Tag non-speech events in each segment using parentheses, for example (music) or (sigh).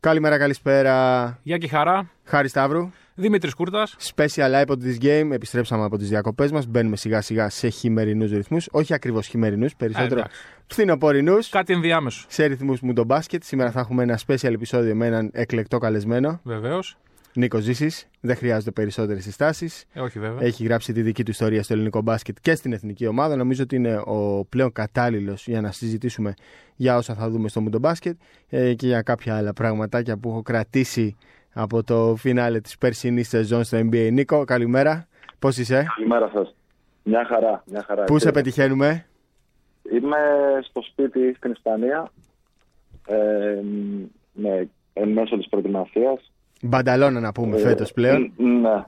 Καλημέρα, καλησπέρα. Για και χαρά. Χάριστα βρου. Δημήτρης Κούρτας. Special Live από this game. Επιστρέψαμε από τις διακοπές μας. Μπαίνουμε σιγά σιγά σε χειμερινούς ρυθμούς. Όχι ακριβώς χειμερινούς, περισσότερο εντάξει. φθινοπορεινούς. Κάτι ενδιάμεσο. Σε ρυθμούς μου το μπάσκετ. Σήμερα θα έχουμε ένα special επεισόδιο με έναν εκλεκτό καλεσμένο. Βεβαίως. Νίκος Ζήσης. Δεν χρειάζονται περισσότερες συστάσεις. Ε, όχι βέβαια. Έχει γράψει τη δική του ιστορία στο ελληνικό μπάσκετ και στην εθνική ομάδα. Νομίζω ότι είναι ο πλέον κατάλληλος για να συζητήσουμε για όσα θα δούμε στο Μουντο Μπάσκετ ε, και για κάποια άλλα πραγματάκια που έχω κρατήσει από το φινάλε της περσινής σεζόν στο NBA. Νίκο, καλημέρα. Πώς είσαι, Καλημέρα σας. Μια χαρά, μια χαρά. Πού σε Κύριε. πετυχαίνουμε, Είμαι στο σπίτι στην Ισπανία, ε, με, εν μέσω της προετοιμασίας. Μπανταλώνα να πούμε φέτος πλέον. Ε, Ναι,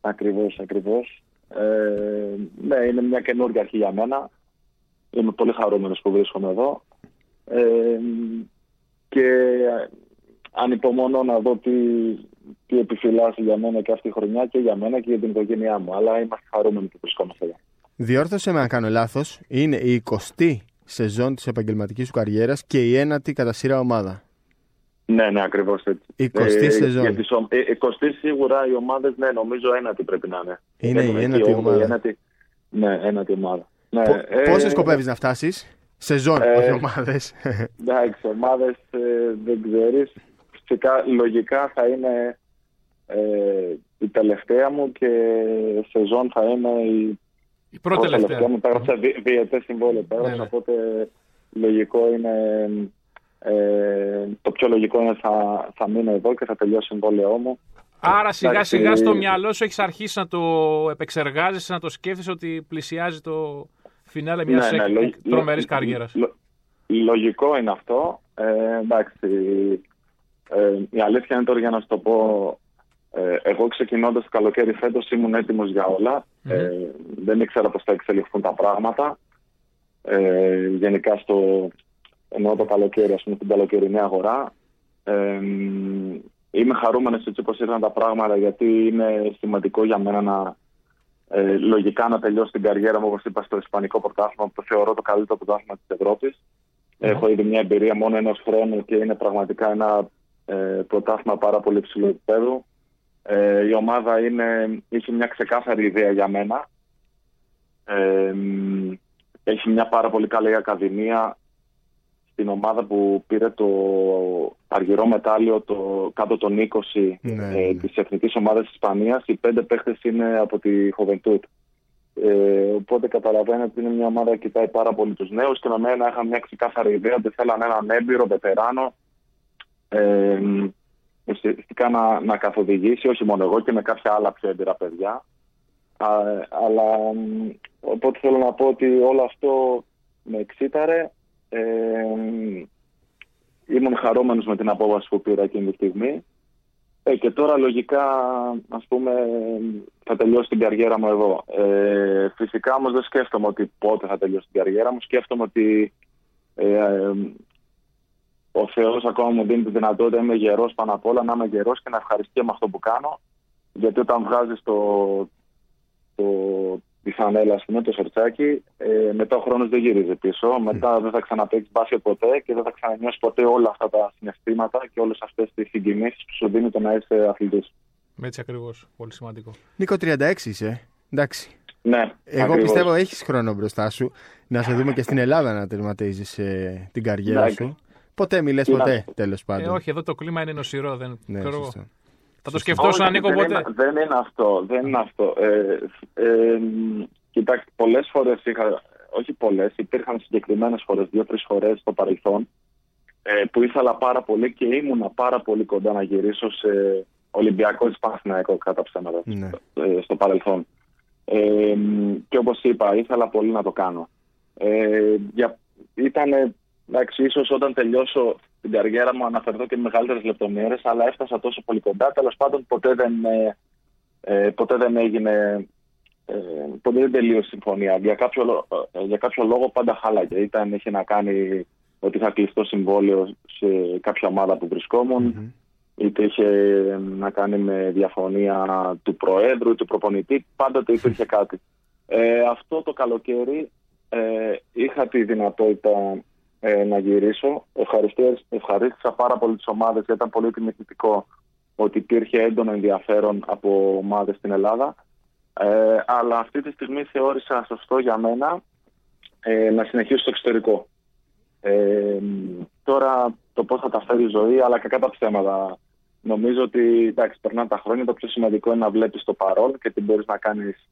ακριβώς, ακριβώς. Ε, ναι, είναι μια καινούργια αρχή για μένα. Είμαι πολύ χαρούμενος που βρίσκομαι εδώ. Ε, και ανυπομονώ να δω τι, τι επιφυλάσσει για μένα και αυτή η χρονιά και για μένα και για την οικογένειά μου. Αλλά είμαστε χαρούμενοι που βρισκόμαστε εδώ. Διόρθωσε με αν κάνω λάθος, είναι η 20η σεζόν της επαγγελματικής σου καριέρας και η ένατη κατά σειρά ομάδα. Ναι, ναι, ακριβώς έτσι. Η 20η σεζόν. Για τις, ο- ε, 20η σίγουρα οι ομάδες, ναι, νομίζω ένατη πρέπει να είναι. Είναι η Έχουμε εκεί ένατη όγδοη, ομάδα. ένατη- ναι, ένατη ομάδα. Ναι, ε, Πόσες σκοπεύεις να φτάσεις, Σεζόν, ε, όχι ομάδες. Εντάξει, ομάδες δεν ξέρεις. Φυσικά, λογικά θα είναι ε, η τελευταία μου και σεζόν θα είναι η Η πρώτη τελευταία. μου. Πέρασα δι, διετέ συμβόλαιο. Πέρασα, Ναι, ναι. οπότε λογικό είναι. Ε, το πιο λογικό είναι θα, θα μείνω εδώ και θα τελειώσει το συμβόλαιό μου. Άρα σιγά Εντάξει, σιγά στο μυαλό σου έχεις αρχίσει να το επεξεργάζεσαι, να το σκέφτεσαι ότι πλησιάζει το φινάλε μιας Ναι, ναι, λο- τρομερής λο- καριέρας. λο- Λογικό είναι αυτό. Ε, εντάξει. Ε, η αλήθεια είναι τώρα για να σου το πω. Ε, εγώ ξεκινώντας το καλοκαίρι φέτος ήμουν έτοιμος για όλα. Ε, δεν ήξερα πώς θα εξελιχθούν τα πράγματα. Ε, γενικά στο. εννοώ το καλοκαίρι, ας πούμε, στην καλοκαιρινή αγορά. Ε, είμαι χαρούμενος έτσι όπως ήρθαν τα πράγματα γιατί είναι σημαντικό για μένα να, ε, λογικά να τελειώσει την καριέρα μου, όπως είπα, στο Ισπανικό πρωτάθλημα, που το θεωρώ το καλύτερο πρωτάθλημα της Ευρώπης. Έχω ήδη μια εμπειρία μόνο ενός χρόνου και είναι πραγματικά ένα ε, πρωτάθλημα πάρα πολύ υψηλού επίπεδου. Ε, η ομάδα είναι, είχε μια ξεκάθαρη ιδέα για μένα. Ε, μ, έχει μια πάρα πολύ καλή ακαδημία στην ομάδα που πήρε το αργυρό μετάλλιο το, κάτω των 20 Ναι, ε, ναι. της εθνικής ομάδας της Ισπανίας. Οι πέντε παίχτες είναι από τη Χοβεντούτ. Ε, οπότε καταλαβαίνω ότι είναι μια ομάδα που κοιτάει πάρα πολύ τους νέους και με μένα είχα μια ξεκάθαρη ιδέα ότι θέλανε έναν έμπειρο, βετεράνο ε, μ, ουσιαστικά να, να καθοδηγήσει, όχι μόνο εγώ και με κάποια άλλα πιο έμπειρα παιδιά. Α, αλλά μ, οπότε θέλω να πω ότι όλο αυτό με εξήταρε. Ε, μ, ήμουν χαρούμενος με την απόβαση που πήρα εκείνη τη στιγμή. Ε, και τώρα λογικά, ας πούμε, θα τελειώσει την καριέρα μου εδώ. Ε, φυσικά όμως δεν σκέφτομαι ότι πότε θα τελειώσει την καριέρα μου. Σκέφτομαι ότι ε, ε, ο Θεός ακόμα μου δίνει τη δυνατότητα, είμαι γερός πάνω απ' όλα, να είμαι γερός και να ευχαριστώ με αυτό που κάνω. Γιατί όταν βγάζεις το, το, τη φανέλα, ας πούμε, το σορτσάκι, ε, μετά ο χρόνος δεν γυρίζει πίσω. Μετά δεν θα ξαναπαίξεις μπάσκετ ποτέ και δεν θα ξανανιώσεις ποτέ όλα αυτά τα συναισθήματα και όλες αυτές τις συγκινήσεις που σου δίνει το να είσαι αθλητής. Έτσι ακριβώς. Πολύ σημαντικό. Νίκο, 36 είσαι. Εντάξει. Ναι, Εγώ ακριβώς. πιστεύω έχεις χρόνο μπροστά σου να σε δούμε και στην Ελλάδα να τερματίζεις ε, την καριέρα Εντάξει. σου. Ποτέ μιλέ Κοίτα. ποτέ, τέλος Ε, πάντων. όχι, εδώ το κλίμα είναι νοσηρό. Δεν... Ναι, ξέρω εγώ. σωστό. Θα το Όχι, σκεφτόσουν, Νίκο, δεν, ποτέ. είναι, δεν είναι αυτό. Δεν είναι αυτό. Ε, ε, κοιτάξτε, πολλές φορές είχα. Όχι πολλές, υπήρχαν συγκεκριμένες φορές, δύο-τρεις φορές στο παρελθόν, ε, που ήθελα πάρα πολύ και ήμουνα πάρα πολύ κοντά να γυρίσω σε Ολυμπιακό ή Παναθηναϊκό κατά ψέματα Ναι. ε, στο παρελθόν. Ε, και όπως είπα, ήθελα πολύ να το κάνω. Ε, για, ήταν, εντάξει, ίσως όταν τελειώσω την καριέρα μου αναφερθώ και με μεγαλύτερες λεπτομέρειες, αλλά έφτασα τόσο πολύ κοντά. Τέλος πάντων, ποτέ δεν, ε, ε, ποτέ δεν έγινε, ε, ποτέ δεν τελείωσε η συμφωνία. Για κάποιο, λο- ε, για κάποιο λόγο πάντα χάλαγε. Ήταν, είχε να κάνει ότι είχα κλειστό συμβόλαιο σε κάποια ομάδα που βρισκόμουν είτε είχε να κάνει με διαφωνία του Προέδρου ή του προπονητή, πάντοτε υπήρχε κάτι. Ε, αυτό το καλοκαίρι ε, είχα τη δυνατότητα ε, να γυρίσω. Ευχαριστήσα, ευχαρίστησα πάρα πολύ τις ομάδες γιατί ήταν πολύ τιμητικό ότι υπήρχε έντονο ενδιαφέρον από ομάδες στην Ελλάδα. Ε, αλλά αυτή τη στιγμή θεώρησα σωστό για μένα ε, να συνεχίσω στο εξωτερικό. Ε, τώρα το πώς θα τα φέρει η ζωή, αλλά κακά τα ψέματα. Νομίζω ότι εντάξει, περνάνε τα χρόνια. Το πιο σημαντικό είναι να βλέπεις το παρόν και τι μπορείς να κάνεις,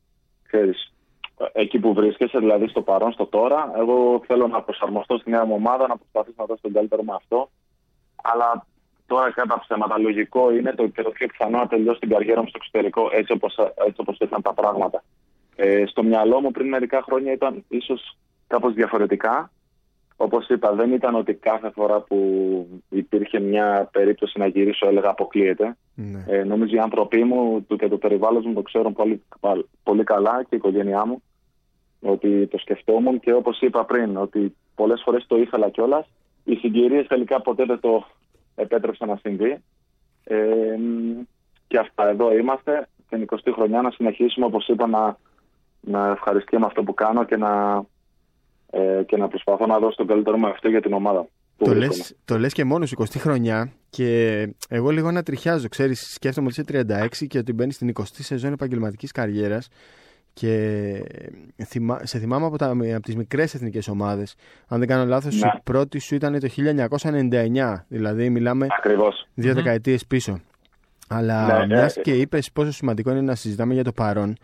εκεί που βρίσκεσαι, δηλαδή στο παρόν, στο τώρα. Εγώ θέλω να προσαρμοστώ στη νέα μου ομάδα, να προσπαθήσω να δώσω τον καλύτερο με αυτό. Αλλά τώρα κατά ψέματα, λογικό είναι το, και το πιο πιθανό να τελειώσει την καριέρα μου στο εξωτερικό, έτσι όπως έτσι όπως ήταν τα πράγματα. Ε, στο μυαλό μου πριν μερικά χρόνια ήταν ίσως κάπως διαφορετικά. Όπως είπα, δεν ήταν ότι κάθε φορά που υπήρχε μια περίπτωση να γυρίσω έλεγα αποκλείεται. Ναι. Ε, νομίζω οι άνθρωποι μου και το περιβάλλον μου το ξέρουν πολύ, πολύ καλά και η οικογένειά μου ότι το σκεφτόμουν και όπως είπα πριν ότι πολλές φορές το ήθελα κιόλας. Οι συγκυρίες τελικά ποτέ δεν το επέτρεψαν να συμβεί. Ε, και αυτά εδώ είμαστε την 20η χρονιά να συνεχίσουμε όπως είπα να, να ευχαριστούμε αυτό που κάνω και να ε, και να προσπαθώ να δώσω τον καλύτερο μου αυτό για την ομάδα. Που Το βρίσκομαι. λες, το λες και μόνος σου 20 χρονιά και εγώ λίγο να τριχιάζω. Ξέρεις, σκέφτομαι ότι είσαι 36 και ότι μπαίνεις στην 20η σεζόν επαγγελματικής καριέρας και θυμά, σε θυμάμαι από, τα, από τις μικρές εθνικές ομάδες. Αν δεν κάνω λάθος, Ναι. η πρώτη σου ήταν το 1999. Δηλαδή μιλάμε Ακριβώς. δύο δεκαετίες πίσω. Αλλά Ναι, ναι, μιας ε. και είπες πόσο σημαντικό είναι να συζητάμε για το παρόν,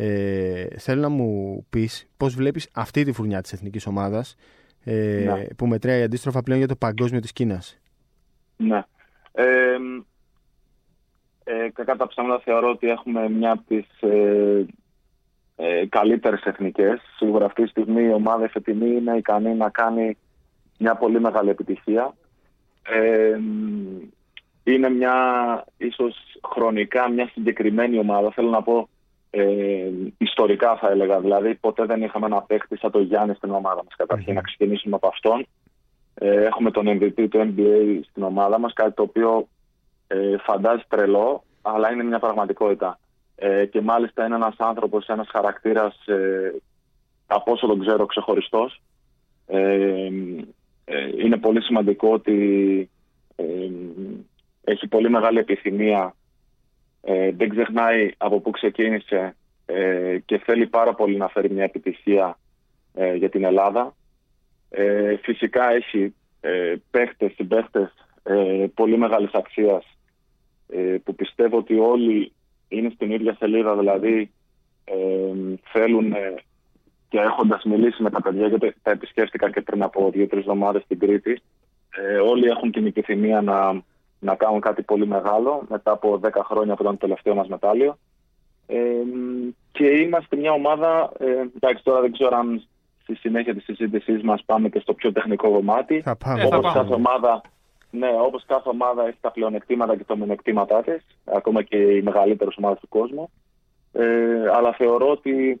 ε, θέλω να μου πεις πώς βλέπεις αυτή τη φουρνιά της εθνικής ομάδας ε, Ναι. που μετράει αντίστροφα πλέον για το παγκόσμιο της Κίνας. Ναι. Ε, ε, κακά τα ψέματα θεωρώ ότι έχουμε μια από τις ε, ε, καλύτερες εθνικές. Σίγουρα αυτή τη στιγμή η ομάδα η φετινή είναι ικανή να κάνει μια πολύ μεγάλη επιτυχία. Ε, είναι μια ίσως χρονικά μια συγκεκριμένη ομάδα. Θέλω να πω ε, ιστορικά θα έλεγα. Δηλαδή ποτέ δεν είχαμε ένα παίχτη σαν το Γιάννη στην ομάδα μας. Καταρχήν να ξεκινήσουμε από αυτόν. Ε, έχουμε τον MVP του NBA στην ομάδα μας, κάτι το οποίο ε, φαντάζει τρελό, αλλά είναι μια πραγματικότητα. Ε, και μάλιστα είναι ένας άνθρωπος, ένας χαρακτήρας, ε, από όσο τον ξέρω, ξεχωριστός. Ε, ε, είναι πολύ σημαντικό ότι ε, έχει πολύ μεγάλη επιθυμία, ε, δεν ξεχνάει από πού ξεκίνησε ε, και θέλει πάρα πολύ να φέρει μια επιτυχία ε, για την Ελλάδα. Ε, φυσικά έχει ε, παίχτες, συμπαίχτες ε, πολύ μεγάλης αξίας ε, που πιστεύω ότι όλοι είναι στην ίδια σελίδα, δηλαδή ε, θέλουν ε, και έχοντας μιλήσει με τα παιδιά, γιατί τα επισκέφτηκα και πριν από δύο-τρεις εβδομάδες στην Κρήτη, ε, όλοι έχουν την επιθυμία να, να κάνουν κάτι πολύ μεγάλο μετά από 10 χρόνια που ήταν το τελευταίο μας μετάλλιο. Ε, και είμαστε μια ομάδα, ε, εντάξει τώρα δεν ξέρω αν στη συνέχεια της συζήτησής μας πάμε και στο πιο τεχνικό κομμάτι. Θα πάμε. Ε, θα όπως, πάμε. κάθε ομάδα, ναι, όπως κάθε ομάδα έχει τα πλεονεκτήματα και τα μειονεκτήματά της, ακόμα και οι μεγαλύτερες ομάδες του κόσμου. Ε, αλλά θεωρώ ότι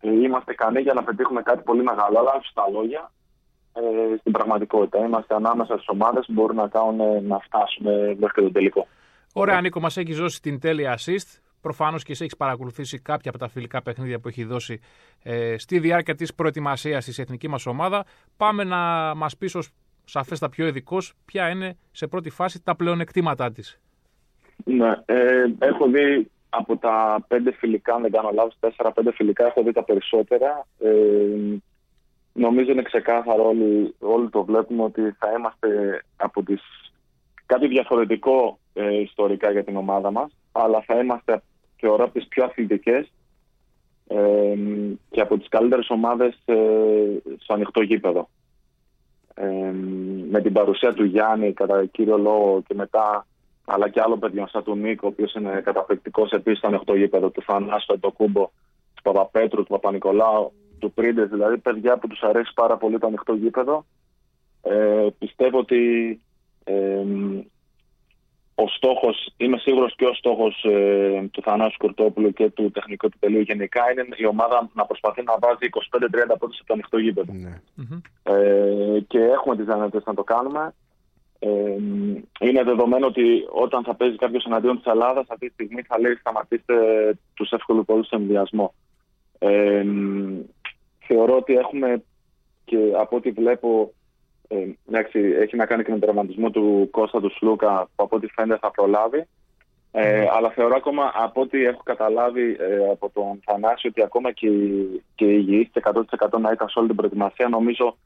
ε, είμαστε ικανοί για να πετύχουμε κάτι πολύ μεγάλο, αλλά όχι στα λόγια, ε, στην πραγματικότητα. Είμαστε ανάμεσα στις ομάδες που μπορούν να κάνουν ε, να φτάσουμε μέχρι και τον τελικό. Ωραία, Νίκο, μας έχεις δώσει την τέλεια assist. Προφανώς και εσύ έχεις παρακολουθήσει κάποια από τα φιλικά παιχνίδια που έχει δώσει ε, στη διάρκεια της προετοιμασίας της εθνικής μας ομάδα. Πάμε να μας πεις ως σαφέστα πιο ειδικός ποια είναι σε πρώτη φάση τα πλεονεκτήματά της. Ναι, ε, έχω δει από τα πέντε φιλικά, αν δεν κάνω λάθος, τέσσερα-πέντε φιλικά, έχω δει τα περισσότερα. Ε, νομίζω είναι ξεκάθαρο, όλοι, όλοι το βλέπουμε ότι θα είμαστε από τις κάτι διαφορετικό ε, ιστορικά για την ομάδα μας, αλλά θα είμαστε θεωρώ από τις πιο αθλητικές ε, και από τις καλύτερες ομάδες ε, στο ανοιχτό γήπεδο. Ε, με την παρουσία του Γιάννη κατά κύριο λόγο και μετά αλλά και άλλων παιδιών σαν του Νίκο, ο οποίος είναι καταπληκτικός επίσης στο ανοιχτό γήπεδο, του Θανάσου, του Κούμπο, του Παπαπέτρου, του Παπα-Νικολάου, του Πρίντες, δηλαδή παιδιά που τους αρέσει πάρα πολύ το ανοιχτό γήπεδο. Ε, πιστεύω ότι ε, ο στόχος, είμαι σίγουρος και ο στόχος ε, του Θανάσου Κουρτόπουλου και του τεχνικού επιτελείου γενικά είναι η ομάδα να προσπαθεί να βάζει 25-30 πόντους σε το ανοιχτό γήπεδο. Ναι. Ε, και έχουμε τις δυνατότητες να το κάνουμε. Ε, είναι δεδομένο ότι όταν θα παίζει κάποιος εναντίον της Ελλάδας, αυτή τη στιγμή θα λέει σταματήστε τους εύκολους πόντους σε ενδιασμό. Ε, θεωρώ ότι έχουμε και από ό,τι βλέπω ε, εντάξει, έχει να κάνει και με τον τραυματισμό του Κώστα του Σλούκα που από ό,τι φαίνεται θα προλάβει. Ε, Αλλά θεωρώ ακόμα από ό,τι έχω καταλάβει ε, από τον Θανάση ότι ακόμα και, και η υγιής 100% να ήταν σε όλη την προετοιμασία νομίζω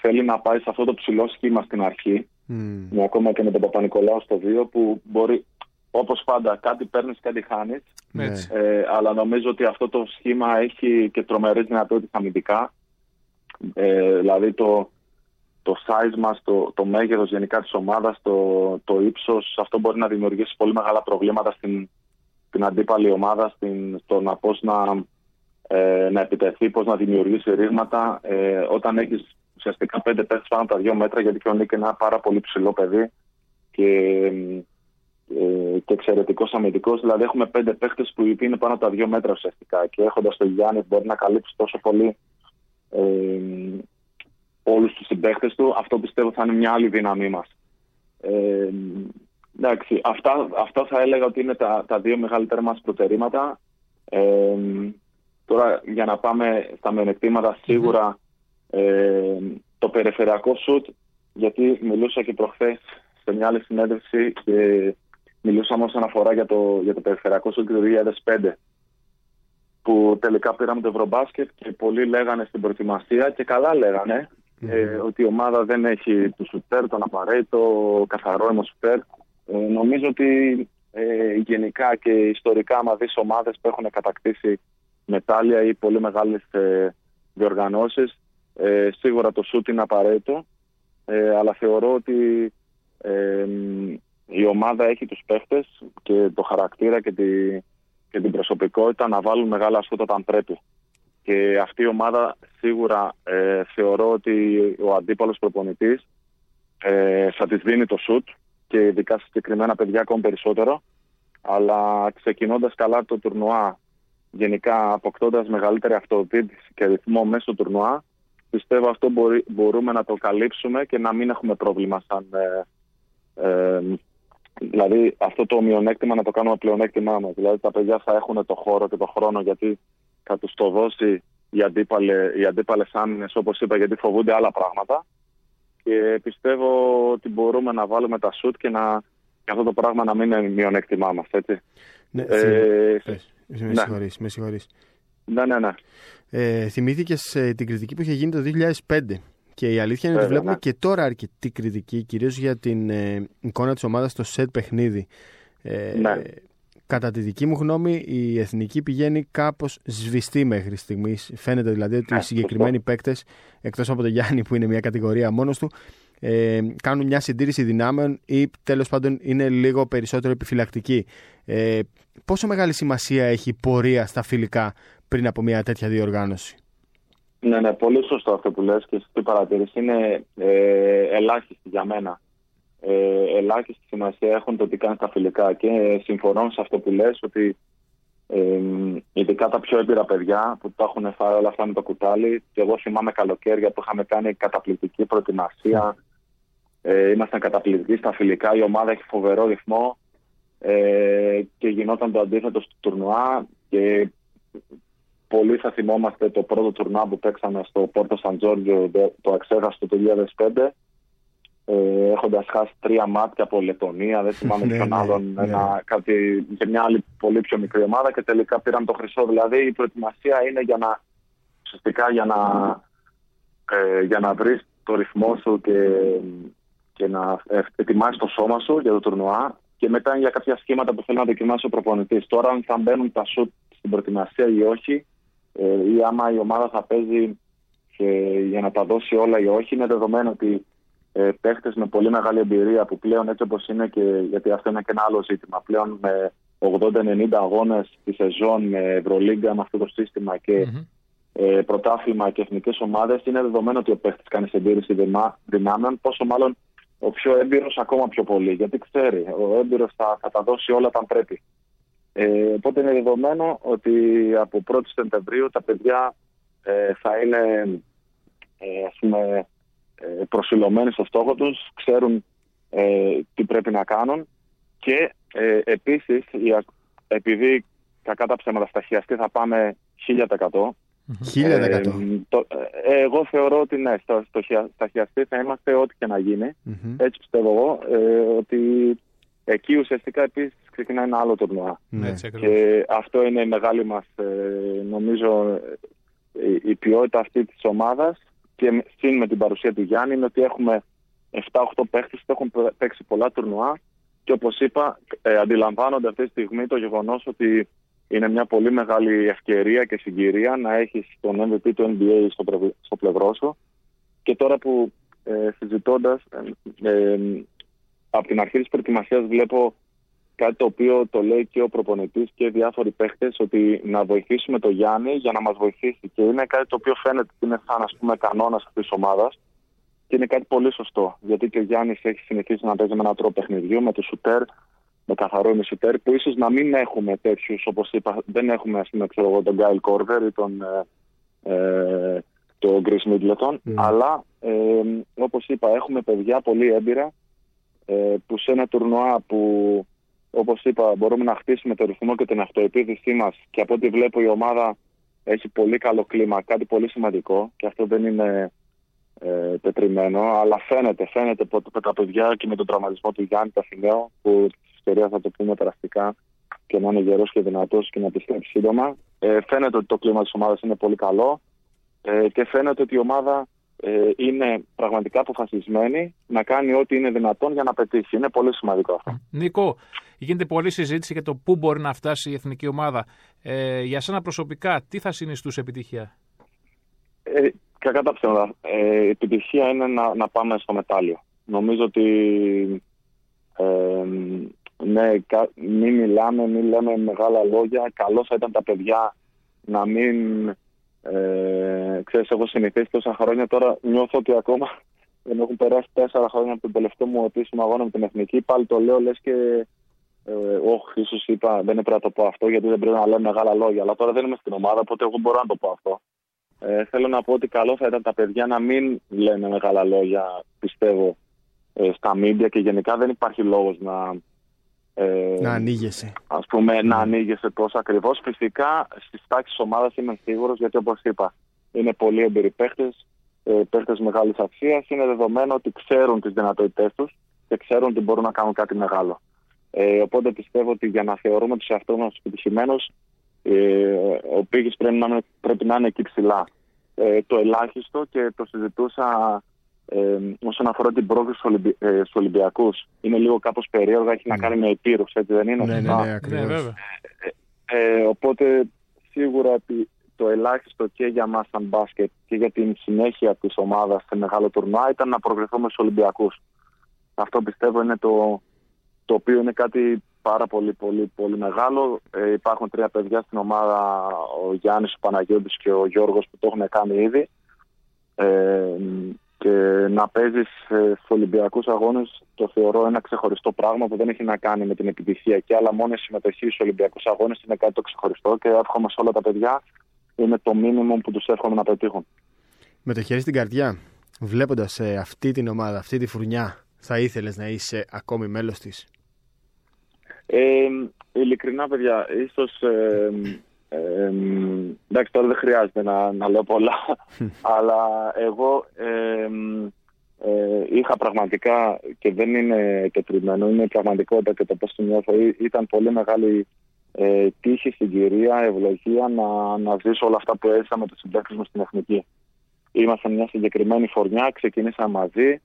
θέλει να πάει σε αυτό το ψηλό σχήμα στην αρχή Μμ. ακόμα και με τον Παπα-Νικολάου στο 2 που μπορεί όπως πάντα κάτι παίρνεις κάτι χάνεις Ναι. Έτσι. ε, αλλά νομίζω ότι αυτό το σχήμα έχει και τρομερές δυνατότητες αμυντικά. Ε, δηλαδή το, το size μας, το, το μέγεθος γενικά της ομάδας, το, το ύψος, αυτό μπορεί να δημιουργήσει πολύ μεγάλα προβλήματα στην, στην αντίπαλη ομάδα, στην, στο να πώς να, ε, να επιτεθεί, πώς να δημιουργήσει ρήγματα. Ε, όταν έχεις ουσιαστικά πέντε παίχτες πάνω από τα δύο μέτρα, γιατί και ο Νίκ είναι ένα πάρα πολύ ψηλό παιδί και ε, και εξαιρετικός αμυντικός. Δηλαδή, έχουμε πέντε παίχτε που είναι πάνω από τα δύο μέτρα ουσιαστικά. Και έχοντας τον Γιάννη, μπορεί να καλύψει τόσο πολύ ε, όλους τους συμπαίχτε του. Αυτό πιστεύω θα είναι μια άλλη δύναμή μας. Ε, εντάξει, αυτά, αυτά θα έλεγα ότι είναι τα, τα δύο μεγαλύτερα μας προτερήματα. Ε, τώρα, για να πάμε στα μειονεκτήματα, σίγουρα ε, το περιφερειακό σουτ, γιατί μιλούσα και προχθές σε μια άλλη συνέντευξη και μιλούσαμε όσον αφορά για το, για το περιφερειακό σουτ του 2005 που τελικά πήραμε το Ευρωμπάσκετ και πολλοί λέγανε στην προετοιμασία και καλά λέγανε ε, ότι η ομάδα δεν έχει το σουτέρ, τον απαραίτητο, καθαρό αιμοσουτέρ. Ε, νομίζω ότι ε, γενικά και ιστορικά άμα δεις ομάδες που έχουν κατακτήσει μετάλλια ή πολύ μεγάλες ε, διοργανώσεις ε, σίγουρα το σουτ είναι απαραίτητο ε, αλλά θεωρώ ότι ε, η ομάδα έχει τους παίχτες και το χαρακτήρα και, τη, και την προσωπικότητα να βάλουν μεγάλα σούτ όταν πρέπει. Και αυτή η ομάδα σίγουρα ε, θεωρώ ότι ο αντίπαλος προπονητής ε, θα της δίνει το σουτ και ειδικά σε συγκεκριμένα παιδιά ακόμη περισσότερο. Αλλά ξεκινώντας καλά το τουρνουά, γενικά αποκτώντας μεγαλύτερη αυτοδιοίκηση και ρυθμό μέσα στο τουρνουά, πιστεύω αυτό μπορεί, μπορούμε να το καλύψουμε και να μην έχουμε πρόβλημα σαν... Ε, ε, δηλαδή αυτό το μειονέκτημα να το κάνουμε πλεονέκτημά μας. Δηλαδή τα παιδιά θα έχουν το χώρο και το χρόνο γιατί θα τους το δώσει οι, αντίπαλε, οι αντίπαλες άμυνες όπως είπα γιατί φοβούνται άλλα πράγματα και πιστεύω ότι μπορούμε να βάλουμε τα σουτ και, να, και αυτό το πράγμα να μην είναι μειονέκτημά μας, έτσι. Ναι, Ε, θες. με ναι. συγχωρείς, με συγχωρείς. Ναι, ναι, ναι. Ε, θυμήθηκες ε, την κριτική που είχε γίνει το 2005 και η αλήθεια είναι ότι Βέβαια, βλέπουμε ναι. και τώρα αρκετή κριτική κυρίως για την ε, εικόνα της ομάδας στο σετ παιχνίδι. Ε, Ναι. Κατά τη δική μου γνώμη η εθνική πηγαίνει κάπως σβηστή μέχρι στιγμής. Φαίνεται δηλαδή ότι οι Ναι, συγκεκριμένοι παίκτες εκτός από τον Γιάννη που είναι μια κατηγορία μόνος του ε, κάνουν μια συντήρηση δυνάμεων ή τέλος πάντων είναι λίγο περισσότερο επιφυλακτικοί. Ε, πόσο μεγάλη σημασία έχει η πορεία στα φιλικά πριν από μια τέτοια διοργάνωση; Ναι, ναι, πολύ σωστό αυτό που λες και στην παρατήρηση είναι ε, ελάχιστη για μένα. Ε, ελάχιστη σημασία έχουν το τι κάνεις στα φιλικά και συμφωνώ σε αυτό που λες ότι ε, ειδικά τα πιο έμπειρα παιδιά που τα έχουν φάει όλα αυτά με το κουτάλι και εγώ θυμάμαι καλοκαίρια που είχαμε κάνει καταπληκτική προετοιμασία ε, ήμασταν καταπληκτικοί στα φιλικά η ομάδα έχει φοβερό ρυθμό ε, και γινόταν το αντίθετο στο τουρνουά και Πολλοί θα θυμόμαστε το πρώτο τουρνά που παίξαμε στο Πόρτο Σαν Τζόρτζιο, το- το εξέχαστο το 2005, ε, έχοντας χάσει τρία μάτια από Λετωνία, δεν θυμάμαι Ναι, ποιον ναι, άλλον, ναι. ένα, κάτι, και μια άλλη πολύ πιο μικρή ομάδα και τελικά πήραν το χρυσό. Δηλαδή η προετοιμασία είναι για να, ουσιαστικά για να, ε, για να βρεις το ρυθμό σου και, και να ε, ετοιμάσεις το σώμα σου για το τουρνουά και μετά είναι για κάποια σχήματα που θέλει να δοκιμάσει ο προπονητής. Τώρα αν θα μπαίνουν τα σουτ στην προετοιμασία ή όχι ε, ή άμα η ομάδα θα παίζει και για να τα δώσει όλα ή όχι είναι δεδομένο ότι ε, παίχτες με πολύ μεγάλη εμπειρία που πλέον έτσι όπως είναι και γιατί αυτό είναι και ένα άλλο ζήτημα πλέον με 80-90 αγώνες τη σεζόν με Ευρωλίγκα με αυτό το σύστημα και Μμμ. ε, πρωτάθλημα και εθνικές ομάδες, είναι δεδομένο ότι ο παίχτης κάνει συντήρηση δυνά- δυνάμεων. Πόσο μάλλον ο πιο έμπειρος ακόμα πιο πολύ, γιατί ξέρει, ο έμπειρος θα, θα τα δώσει όλα όταν πρέπει. Ε, οπότε είναι δεδομένο ότι από 1η Σεπτεμβρίου τα παιδιά ε, θα είναι ε, ας πούμε, ε, προσιλωμένοι στο στόχο τους, ξέρουν ε, τι πρέπει να κάνουν και ε, επίσης η, α- επειδή κακά τα ψέματα στα χιαστή θα πάμε 1000%. 1000%. Ε, το- ε, εγώ θεωρώ ότι ναι, στο, στο, χια- στα χιαστή θα είμαστε ό,τι και να γίνει. Μμμ. Έτσι πιστεύω εγώ ότι ότι εκεί ουσιαστικά επίσης ξεκινάει ένα άλλο τουρνουά. Ναι. Έτσι ακριβώς. Και αυτό είναι η μεγάλη μας, ε, νομίζω, ε, η, η ποιότητα αυτή της ομάδας και με- συν με την παρουσία του Γιάννη είναι ότι έχουμε 7-8 παίχτες που έχουν παι- παίξει πολλά τουρνουά και όπως είπα ε, αντιλαμβάνονται αυτή τη στιγμή το γεγονός ότι είναι μια πολύ μεγάλη ευκαιρία και συγκυρία να έχεις τον MVP του NBA στο, πρε- στο πλευρό σου και τώρα που ε, συζητώντας ε, ε, από την αρχή της προετοιμασίας βλέπω κάτι το οποίο το λέει και ο προπονητής και διάφοροι παίχτες ότι να βοηθήσουμε τον Γιάννη για να μας βοηθήσει και είναι κάτι το οποίο φαίνεται ότι είναι σαν ας πούμε κανόνας αυτής της ομάδας και είναι κάτι πολύ σωστό γιατί και ο Γιάννης έχει συνηθίσει να παίζει με έναν τρόπο παιχνιδιού με το σουτέρ με καθαρό ημισουτέρ που ίσως να μην έχουμε τέτοιους όπως είπα δεν έχουμε ας πούμε ξέρω εγώ τον Γκάιλ Κόρβερ ή τον ε, ε, το Γκρις Μίτλετον Mm. αλλά ε, όπως είπα έχουμε παιδιά πολύ έμπειρα ε, που σε ένα τουρνουά που όπως είπα μπορούμε να χτίσουμε το ρυθμό και την αυτοεπίδησή μας. Και από ό,τι βλέπω η ομάδα έχει πολύ καλό κλίμα, κάτι πολύ σημαντικό και αυτό δεν είναι ε, πετρημένο, αλλά φαίνεται, φαίνεται που από τα παιδιά και με τον τραυματισμό του Γιάννη Ταφινέου, που στη ιστορία θα το πούμε περαστικά και να είναι γερός και δυνατός και να επιστρέψει σύντομα. Ε, φαίνεται ότι το κλίμα της ομάδας είναι πολύ καλό. Ε, και φαίνεται ότι η ομάδα ε, είναι πραγματικά αποφασισμένη να κάνει ό,τι είναι δυνατόν για να πετύχει. Είναι πολύ σημαντικό αυτό. Νίκο, γίνεται πολλή συζήτηση για το πού μπορεί να φτάσει η εθνική ομάδα. Ε, για σένα προσωπικά, τι θα συνιστούσε επιτυχία; Ε, κακά τα ψέματα. Ε, η επιτυχία είναι να, να πάμε στο μετάλλιο. Νομίζω ότι ε, ναι, κα, μην μιλάμε, μην λέμε μεγάλα λόγια. Καλό θα ήταν τα παιδιά να μην... Ε, ξέρεις, έχω συνηθίσει τόσα χρόνια τώρα. Νιώθω ότι ακόμα δεν έχουν περάσει τέσσερα χρόνια από τον τελευταίο μου επίσημο αγώνα με την Εθνική. Πάλι το λέω, λες και ε, όχι, ίσως είπα, δεν πρέπει να το πω αυτό γιατί δεν πρέπει να λέμε μεγάλα λόγια. Αλλά τώρα δεν είμαι στην ομάδα, οπότε εγώ μπορώ να το πω αυτό. Ε, θέλω να πω ότι καλό θα ήταν τα παιδιά να μην λένε μεγάλα λόγια, πιστεύω, ε, στα μίντια και γενικά δεν υπάρχει λόγος να, ε, Να ανοίγεσαι. ας πούμε, να ανοίγεσαι τόσο ακριβώς. Φυσικά στις τάξεις της ομάδας είμαι σίγουρος γιατί όπως είπα είναι πολύ εμπειροί παίχτες, ε, παίχτες μεγάλης αξίας. Είναι δεδομένο ότι ξέρουν τις δυνατότητές τους και ξέρουν ότι μπορούν να κάνουν κάτι μεγάλο. Ε, οπότε πιστεύω ότι για να θεωρούμε τους εαυτούς μας επιτυχημένους ε, ο Πίγης πρέπει να, είναι- πρέπει να είναι εκεί ψηλά. Ε, το ελάχιστο και το συζητούσα ε, όσον αφορά την πρόκληση στους Ολυμπι, ε, στους Ολυμπιακούς. Είναι λίγο κάπως περίεργα, έχει να κάνει με υπήρους, έτσι δεν είναι; Ναι, ναι, σωστά; ναι, Ναι, ακριβώς. βέβαια. Ε, οπότε σίγουρα ότι το ελάχιστο και για μας σαν μπάσκετ και για την συνέχεια της ομάδας σε μεγάλο τουρνουά ήταν να προγρεθούμε στους Ολυμπιακούς. Αυτό πιστεύω είναι το, το οποίο είναι κάτι πάρα πολύ πολύ πολύ μεγάλο. Ε, υπάρχουν τρία παιδιά στην ομάδα, ο Γιάννης, ο Παναγιώτης και ο Γιώργος που το έχουν κάνει ήδη. Ε, και να παίζεις στους Ολυμπιακούς Αγώνες το θεωρώ ένα ξεχωριστό πράγμα που δεν έχει να κάνει με την επιτυχία και αλλά μόνο η συμμετοχή στους Ολυμπιακούς Αγώνες είναι κάτι το ξεχωριστό και εύχομαι σε όλα τα παιδιά είναι το μήνυμα που τους εύχομαι να πετύχουν. Με το χέρι στην καρδιά, βλέποντας αυτή την ομάδα, αυτή τη φουρνιά, θα ήθελες να είσαι ακόμη μέλος της; Ε, ειλικρινά, παιδιά, ίσως. Ε, ε, εντάξει, τώρα δεν χρειάζεται να, να λέω πολλά, αλλά εγώ ε, ε, είχα πραγματικά και δεν είναι τετριμένο, είναι πραγματικότητα και το πώς το νιώθω. Ή- Ήταν πολύ μεγάλη ε, τύχη, συγκυρία, ευλογία να, να ζήσω όλα αυτά που έζησα με τους συμπαίκτες μου στην Εθνική. Ήμασταν μια συγκεκριμένη φορνιά, ξεκίνησα μαζί.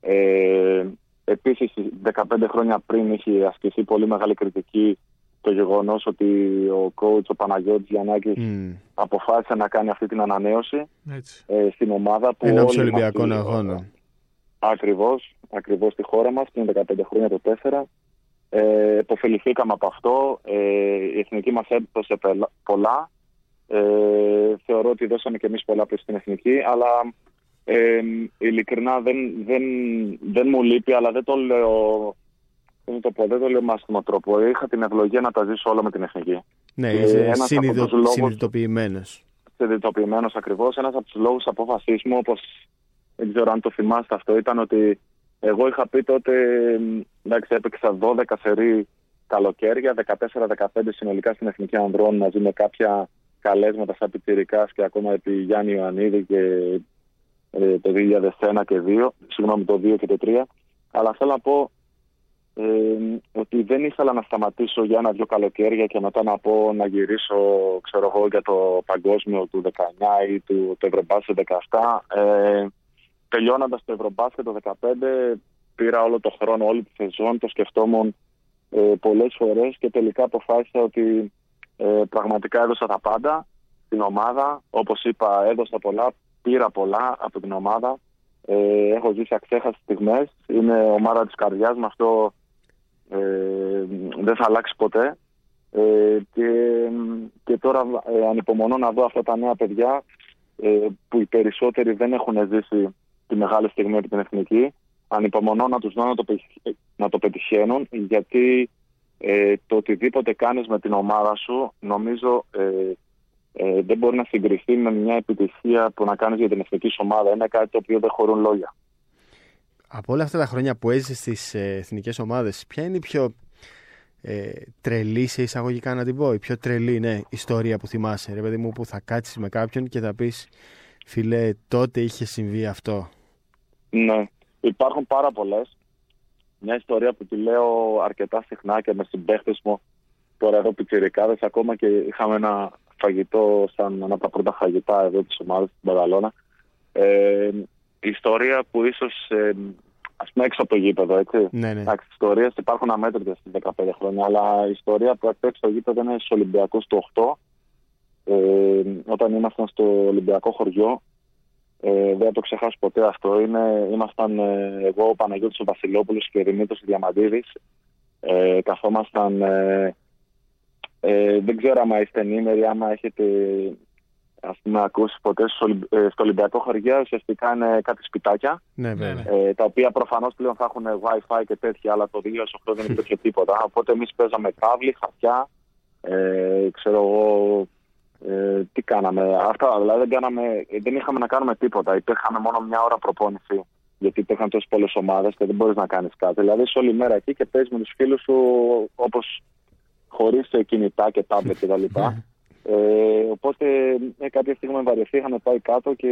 Ε, επίσης, 15 χρόνια πριν είχε ασκηθεί πολύ μεγάλη κριτική το γεγονός ότι ο coach, ο Παναγιώτης Γιαννάκης, αποφάσισε να κάνει αυτή την ανανέωση Έτσι. ε, στην ομάδα που Εν ώψη όλοι μας Ολυμπιακών τη- αγώνων. Ακριβώς, ακριβώς στη χώρα μας, πριν 15 χρόνια το 4. Ε, εποφεληθήκαμε από αυτό. Ε, η εθνική μας έδωσε πελα- πολλά. Ε, θεωρώ ότι δώσαμε και εμείς πολλά προς την εθνική, αλλά Ε, ειλικρινά δεν, δεν, δεν μου λείπει, αλλά δεν το λέω. Δεν το πω, δεν το λέω με άσχημο τρόπο. Είχα την ευλογία να τα ζήσω όλα με την εθνική. Ναι, Και είσαι ένας από συνειδητο... τους λόγους- συνειδητοποιημένος. συνειδητοποιημένος ακριβώς. Ένας από τους λόγους απόφασή μου, όπως δεν ξέρω αν το θυμάστε αυτό, ήταν ότι εγώ είχα πει τότε. μ, Εντάξει, έπαιξα 12 σερή καλοκαίρια, 14-15 συνολικά στην Εθνική Ανδρών μαζί με κάποια καλέσματα σαν Πιτσιρικάς και ακόμα επί Γιάννη Ιωαννίδη και ε, το 2001 και 2, συγγνώμη το 2 και το 3. Αλλά θέλω να πω ε, ότι δεν ήθελα να σταματήσω για ένα-δυο καλοκαίρια και μετά να πω να γυρίσω ξέρω εγώ, για το παγκόσμιο του 19 ή του, το Ευρωμπάσκετ 17. Ε, τελειώνοντας το Ευρωμπάσκετ το 15 πήρα όλο το χρόνο, όλη τη σεζόν, το σκεφτόμουν ε, πολλές φορές και τελικά αποφάσισα ότι ε, πραγματικά έδωσα τα πάντα στην ομάδα. Όπως είπα έδωσα πολλά, πήρα πολλά από την ομάδα. Ε, έχω ζήσει αξέχαστες στιγμές. Είναι ομάδα της καρδιάς μου. Αυτό ε, δεν θα αλλάξει ποτέ. Ε, και, και τώρα ε, ανυπομονώ να δω αυτά τα νέα παιδιά ε, που οι περισσότεροι δεν έχουν ζήσει τη μεγάλη στιγμή από την εθνική. Ανυπομονώ να τους δω να το, πετυχ- να το πετυχαίνουν γιατί ε, το οτιδήποτε κάνεις με την ομάδα σου νομίζω ε, ε, δεν μπορεί να συγκριθεί με μια επιτυχία που να κάνεις για την εθνική σου ομάδα. Είναι κάτι το οποίο δεν χωρούν λόγια. Από όλα αυτά τα χρόνια που έζησε στις ε, εθνικές ομάδες, ποια είναι η πιο ε, τρελή σε εισαγωγικά να την πω, η πιο τρελή ναι, ιστορία που θυμάσαι, ρε παιδί μου, που θα κάτσεις με κάποιον και θα πεις, φίλε, τότε είχε συμβεί αυτό. Ναι, υπάρχουν πάρα πολλές. Μια ιστορία που τη λέω αρκετά συχνά και με συμπαίχτε μου τώρα εδώ πιτσιρικάδες ακόμα και είχαμε ένα φαγητό σαν ένα από τα πρώτα φαγητά εδώ της ομάδας στην Παδαλώνα. Ε, η ιστορία που ίσως ε, ας πούμε έξω από το γήπεδο, έτσι. Ναι, ναι. Εντάξει, ιστορίες υπάρχουν αμέτρητες στις 15 χρόνια, αλλά η ιστορία που έξω στο γήπεδο είναι στους Ολυμπιακούς του 8, ε, όταν ήμασταν στο Ολυμπιακό χωριό ε, δεν θα το ξεχάσω ποτέ αυτό. Είναι, ήμασταν ε, εγώ, ο Παναγιώτης ο Βασιλόπουλος και ο Δημήτρης Διαμαντίδης. Ε, καθόμασταν, ε, ε, δεν ξέρω άμα είστε ενήμεροι, άμα έχετε ας πούμε, ακούσεις ποτέ στο, Ολυμπ- ε, στο Ολυμπιακό χωριό, ουσιαστικά είναι κάτι σπιτάκια, Ναι, βέβαια. ναι. ε, τα οποία προφανώς πλέον θα έχουν Wi-Fi και τέτοια, αλλά το 2008 δεν υπήρχε (laughs) τίποτα. Οπότε εμείς παίζαμε κάβλη, χαρτιά, ε, ξέρω εγώ, ε, τι κάναμε. Αυτά δηλαδή δεν, κάναμε, δεν είχαμε να κάνουμε τίποτα. Υπήρχαμε μόνο μια ώρα προπόνηση. Γιατί υπήρχαν τόσες πολλές ομάδες και δεν μπορείς να κάνεις κάτι. Δηλαδή είσαι όλη μέρα εκεί και παίζεις με τους φίλους σου όπως χωρίς κινητά και τάμπλετ κτλ. Ε, οπότε ε, κάποια στιγμή βαρεθεί, είχαμε πάει κάτω και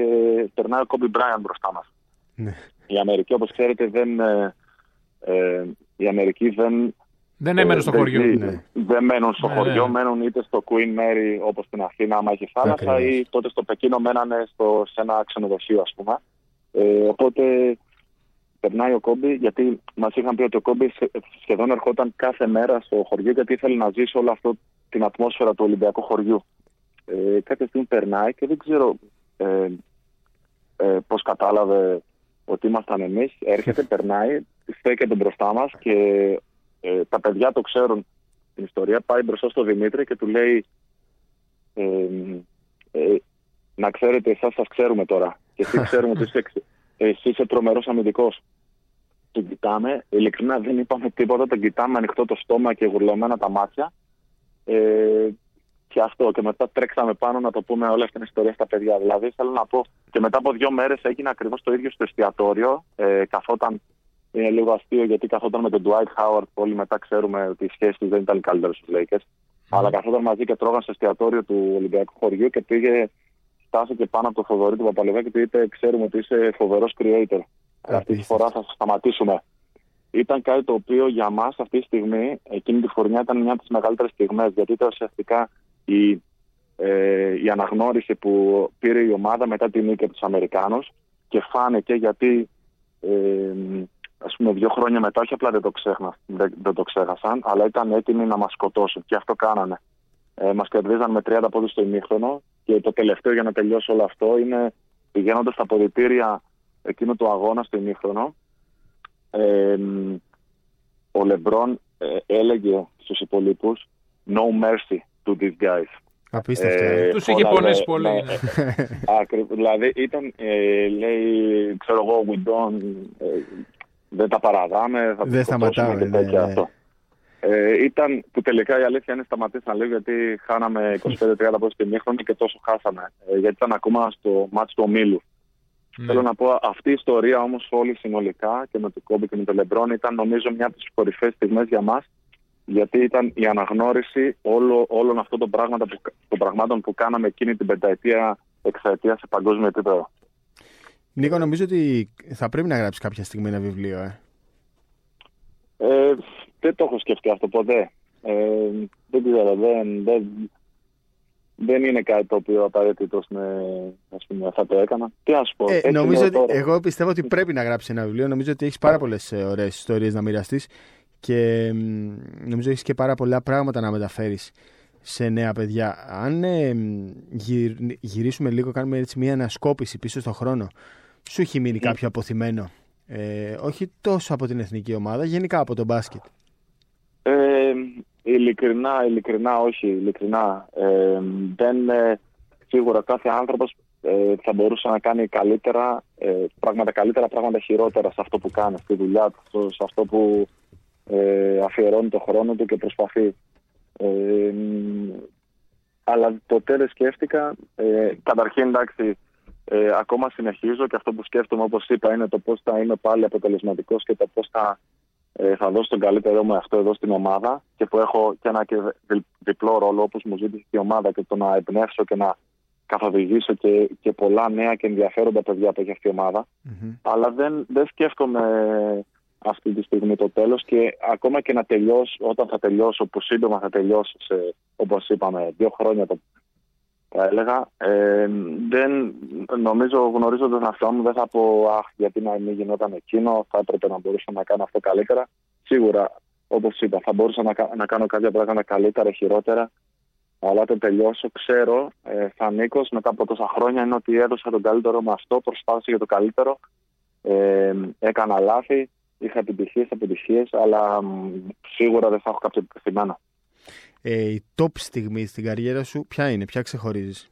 περνάει ο Κόμπι Μπράιαν μπροστά μας. Ναι. Η Αμερική, όπως ξέρετε, δεν. Ε, ε, η Αμερική δεν Δεν έμενε στο ε, χωριό. δεν ζει. Ναι. Δεν μένουν στο Ναι, χωριό, ναι. μένουν είτε στο Queen Mary όπως στην Αθήνα, άμα έχει θάλασσα, Ακριβώς. ή τότε στο Πεκίνο μένανε στο, σε ένα ξενοδοχείο, ας πούμε. Ε, οπότε περνάει ο Κόμπι, γιατί μας είχαν πει ότι ο Κόμπι σε- σχεδόν ερχόταν κάθε μέρα στο χωριό, γιατί ήθελε να ζήσει όλο αυτό την ατμόσφαιρα του Ολυμπιακού χωριού. Ε, κάποια στιγμή περνάει και δεν ξέρω ε, ε, πώς κατάλαβε ότι ήμασταν εμείς. Έρχεται, περνάει, στέκεται μπροστά μας και ε, τα παιδιά το ξέρουν την ιστορία. Πάει μπροστά στο Δημήτρη και του λέει ε, ε, να ξέρετε, εσάς σας ξέρουμε τώρα. Και εσύ ξέρουμε ότι είσαι, εξ- εσύ είσαι τρομερός αμυντικός. Τον κοιτάμε, ειλικρινά δεν είπαμε τίποτα, τον κοιτάμε ανοιχτό το στόμα και γουρλωμένα τα μάτια. Ε, και αυτό. Και μετά τρέξαμε πάνω να το πούμε όλη αυτή την ιστορία στα παιδιά. Δηλαδή, θέλω να πω, και μετά από δύο μέρες έγινε ακριβώς το ίδιο στο εστιατόριο. Ε, καθόταν, είναι λίγο αστείο γιατί καθόταν με τον Dwight Howard. Όλοι μετά ξέρουμε ότι οι σχέσεις τους δεν ήταν οι καλύτερες στους Lakers. Αλλά καθόταν μαζί και τρώγαν στο εστιατόριο του Ολυμπιακού χωριού και πήγε, στάθηκε πάνω από το Θοδωρή του Παπαλεβά και του είπε: Ξέρουμε ότι είσαι φοβερός creator. Αλλά αυτή τη Απίστευτο. φορά θα σε σταματήσουμε. Ήταν κάτι το οποίο για μας αυτή τη στιγμή, εκείνη τη χρονιά, ήταν μια από τις μεγαλύτερες στιγμές. Γιατί ήταν ουσιαστικά η, ε, η αναγνώριση που πήρε η ομάδα μετά τη νίκη από τους Αμερικάνους και φάνηκε γιατί ε, ας πούμε δύο χρόνια μετά όχι απλά δεν το, ξέχνα, δεν, δεν το ξέχασαν αλλά ήταν έτοιμοι να μας σκοτώσουν και αυτό κάνανε. Ε, μας κερδίζαν με 30 πόντους στο ημίχρονο και το τελευταίο για να τελειώσει όλο αυτό είναι πηγαίνοντας στα ποδητήρια εκείνο του αγώνα στο ημίχρονο ε, ο Λεμπρόν ε, έλεγε στους υπολείπους no mercy to these guys. Απίστευτο. Ε, ε. Τους είχε φώναζε, πονέσει πολύ, ναι, ναι. (laughs) ε, ακριβώς. δηλαδή ήταν, ε, λέει, ξέρω εγώ, we don't, ε, δεν τα παραδάμε, θα τους Δεν σκοτώσουμε σταματάμε, και ναι, τέτοια ναι. αυτό. Ε, ήταν που τελικά η αλήθεια είναι σταματήσαν λίγο γιατί χάναμε (laughs) 25-30 πόντους στην ημίχρονη και τόσο χάσαμε. Ε, γιατί ήταν ακόμα στο μάτς του ομίλου. Ναι. Θέλω να πω, αυτή η ιστορία όμως όλη συνολικά και με τον Κόμπι και με τον Λεμπρόν ήταν νομίζω μια από τις κορυφαίες στιγμές για μας. Γιατί ήταν η αναγνώριση όλο, όλων αυτών των, πράγματα που, των πραγμάτων που κάναμε εκείνη την πενταετία, εξαετίας σε παγκόσμιο επίπεδο. Νίκο, νομίζω ότι θα πρέπει να γράψεις κάποια στιγμή ένα βιβλίο. Ε. Ε, δεν το έχω σκεφτεί αυτό ποτέ. Ε, δεν ξέρω, δεν, δεν, δεν είναι κάτι το οποίο απαραίτητο ας πούμε, θα το έκανα. Τι να σου πω. Ε, έτσι νομίζω λέω ότι, τώρα. εγώ πιστεύω ότι πρέπει να γράψει ένα βιβλίο. Νομίζω ότι έχεις πάρα πολλές ωραίες ιστορίες να μοιραστείς και μ, νομίζω έχεις και πάρα πολλά πράγματα να μεταφέρεις σε νέα παιδιά. Αν ε, μ, γυρ- γυρίσουμε λίγο, κάνουμε έτσι μια ανασκόπηση πίσω στον χρόνο, σου έχει μείνει Ναι. κάποιο αποθυμένο. Ε, όχι τόσο από την εθνική ομάδα, γενικά από τον μπάσκετ; Ε, ειλικρινά, ειλικρινά όχι, ειλικρινά. Ε, δεν, ε, σίγουρα κάθε άνθρωπος ε, θα μπορούσε να κάνει καλύτερα, ε, πράγματα καλύτερα, πράγματα χειρότερα σε αυτό που κάνει, στη δουλειά του, στο- σε αυτό που ε, αφιερώνει το χρόνο του και προσπαθεί. Ε, μ, αλλά ποτέ δεν σκέφτηκα, ε, καταρχήν εντάξει, ε, ακόμα συνεχίζω και αυτό που σκέφτομαι όπως είπα είναι το πώς θα είμαι πάλι αποτελεσματικός και το πώς θα ε, θα δώσω τον καλύτερό μου αυτό εδώ στην ομάδα και που έχω και ένα και δι- διπλό ρόλο όπως μου ζήτησε η ομάδα και το να εμπνεύσω και να καθοδηγήσω και, και πολλά νέα και ενδιαφέροντα παιδιά που έχει αυτή η ομάδα. Μμμ. Αλλά δεν, δεν σκέφτομαι αυτή τη στιγμή το τέλος και ακόμα και να τελειώσω, όταν θα τελειώσω, που σύντομα θα τελειώσω σε, όπως είπαμε, δύο χρόνια το θα έλεγα, ε, δεν, νομίζω γνωρίζοντας τον εαυτό μου δεν θα πω αχ γιατί να μην γινόταν εκείνο, θα έπρεπε να μπορούσα να κάνω αυτό καλύτερα. Σίγουρα, όπως είπα, θα μπορούσα να, κα- να κάνω κάποια πράγματα καλύτερα, χειρότερα, αλλά όταν τελειώσω ξέρω, ε, θα νίκω μετά από τόσα χρόνια είναι ότι έδωσα τον καλύτερο με αυτό, προσπάθησα για το καλύτερο, ε, έκανα λάθη, είχα επιτυχίες, αποτυχίες, αλλά μ, σίγουρα δεν θα έχω κάποιο επιτυχημένο. Ε, η top στιγμή στην καριέρα σου, ποια είναι, ποια ξεχωρίζεις;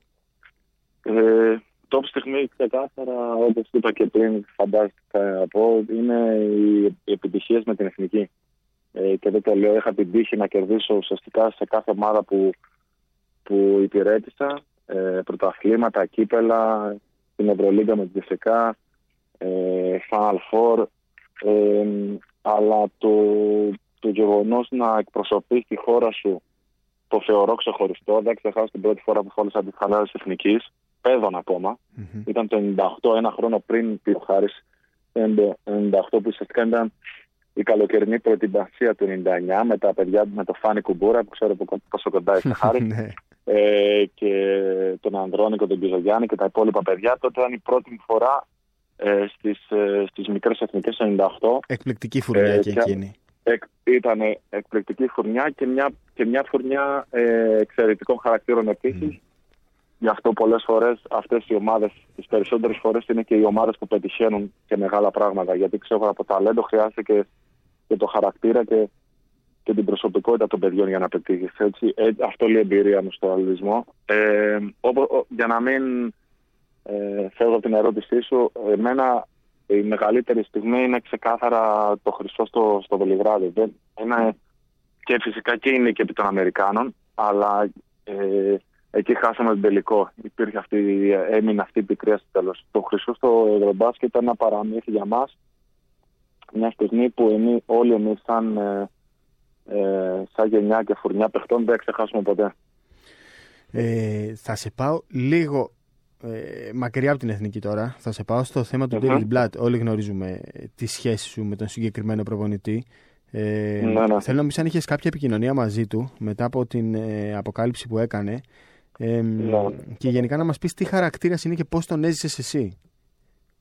Ε, top στιγμή ξεκάθαρα, όπως είπα και πριν, φαντάστηκα να πω, είναι οι, οι επιτυχίες με την εθνική. Ε, και δεν το λέω, είχα την τύχη να κερδίσω ουσιαστικά σε κάθε ομάδα που, που υπηρέτησα. Ε, πρωταθλήματα, κύπελα, την Ευρωλίγκα με την Τζεσικά, ε, Final Four. Ε, αλλά το, το γεγονός να εκπροσωπείς τη χώρα σου το θεωρώ ξεχωριστό. Δεν ξεχάσω την πρώτη φορά που φόρησα τη φανέλα της Εθνικής. Παιδόν ακόμα. Μμμ. Ήταν το 98, ένα χρόνο πριν πει ο Χάρης. 98 που ουσιαστικά ήταν η καλοκαιρινή προετοιμασία του 99 με τα παιδιά με το Φάνη Κουμπούρα που ξέρω πο- πόσο κοντά είσαι (laughs) Χάρης ναι. ε, και τον Ανδρώνικο, τον Κιζογιάννη και τα υπόλοιπα παιδιά. Τότε ήταν η πρώτη μου φορά ε, στις, ε, στις μικρές εθνικές το 98 Εκπληκτική φουρνιά Ε, και ποια- εκείνη. Εκ, ήταν εκπληκτική φουρνιά και μια, και μια φουρνιά ε, εξαιρετικών χαρακτήρων επίσης. Γι' αυτό πολλές φορές αυτές οι ομάδες, τις περισσότερες φορές είναι και οι ομάδες που πετυχαίνουν και μεγάλα πράγματα. Γιατί ξέρω από ταλέντο χρειάζεται και, και το χαρακτήρα και, και την προσωπικότητα των παιδιών για να πετύχεις. Ε, αυτό λέει η εμπειρία μου στο αθλητισμό. Ε, όπου- ο- για να μην ε, φεύγω από την ερώτησή σου, εμένα η μεγαλύτερη στιγμή είναι ξεκάθαρα το χρυσό στο, στο Βελιγράδι. Δεν, είναι και φυσικά και είναι και επί των Αμερικάνων, αλλά ε, εκεί χάσαμε τον τελικό. Υπήρχε αυτή, έμεινε αυτή η πικρία στο τέλος. Το χρυσό στο Ευρωμπάσκετ ήταν ένα παραμύθι για μας. Μια στιγμή που εμείς, όλοι εμείς σαν, ε, ε, σαν γενιά και φουρνιά παιχτών δεν ξεχάσουμε ποτέ. Ε, θα σε πάω λίγο ε, μακριά από την εθνική τώρα. Θα σε πάω στο θέμα του Μμμ. David Blatt. Όλοι γνωρίζουμε ε, τη σχέση σου με τον συγκεκριμένο προπονητή. Ε, Ναι, ναι. Θέλω να πεις αν είχες κάποια επικοινωνία μαζί του μετά από την ε, αποκάλυψη που έκανε. Ε, Ναι. Και γενικά να μας πεις τι χαρακτήρας είναι και πώς τον έζησες εσύ.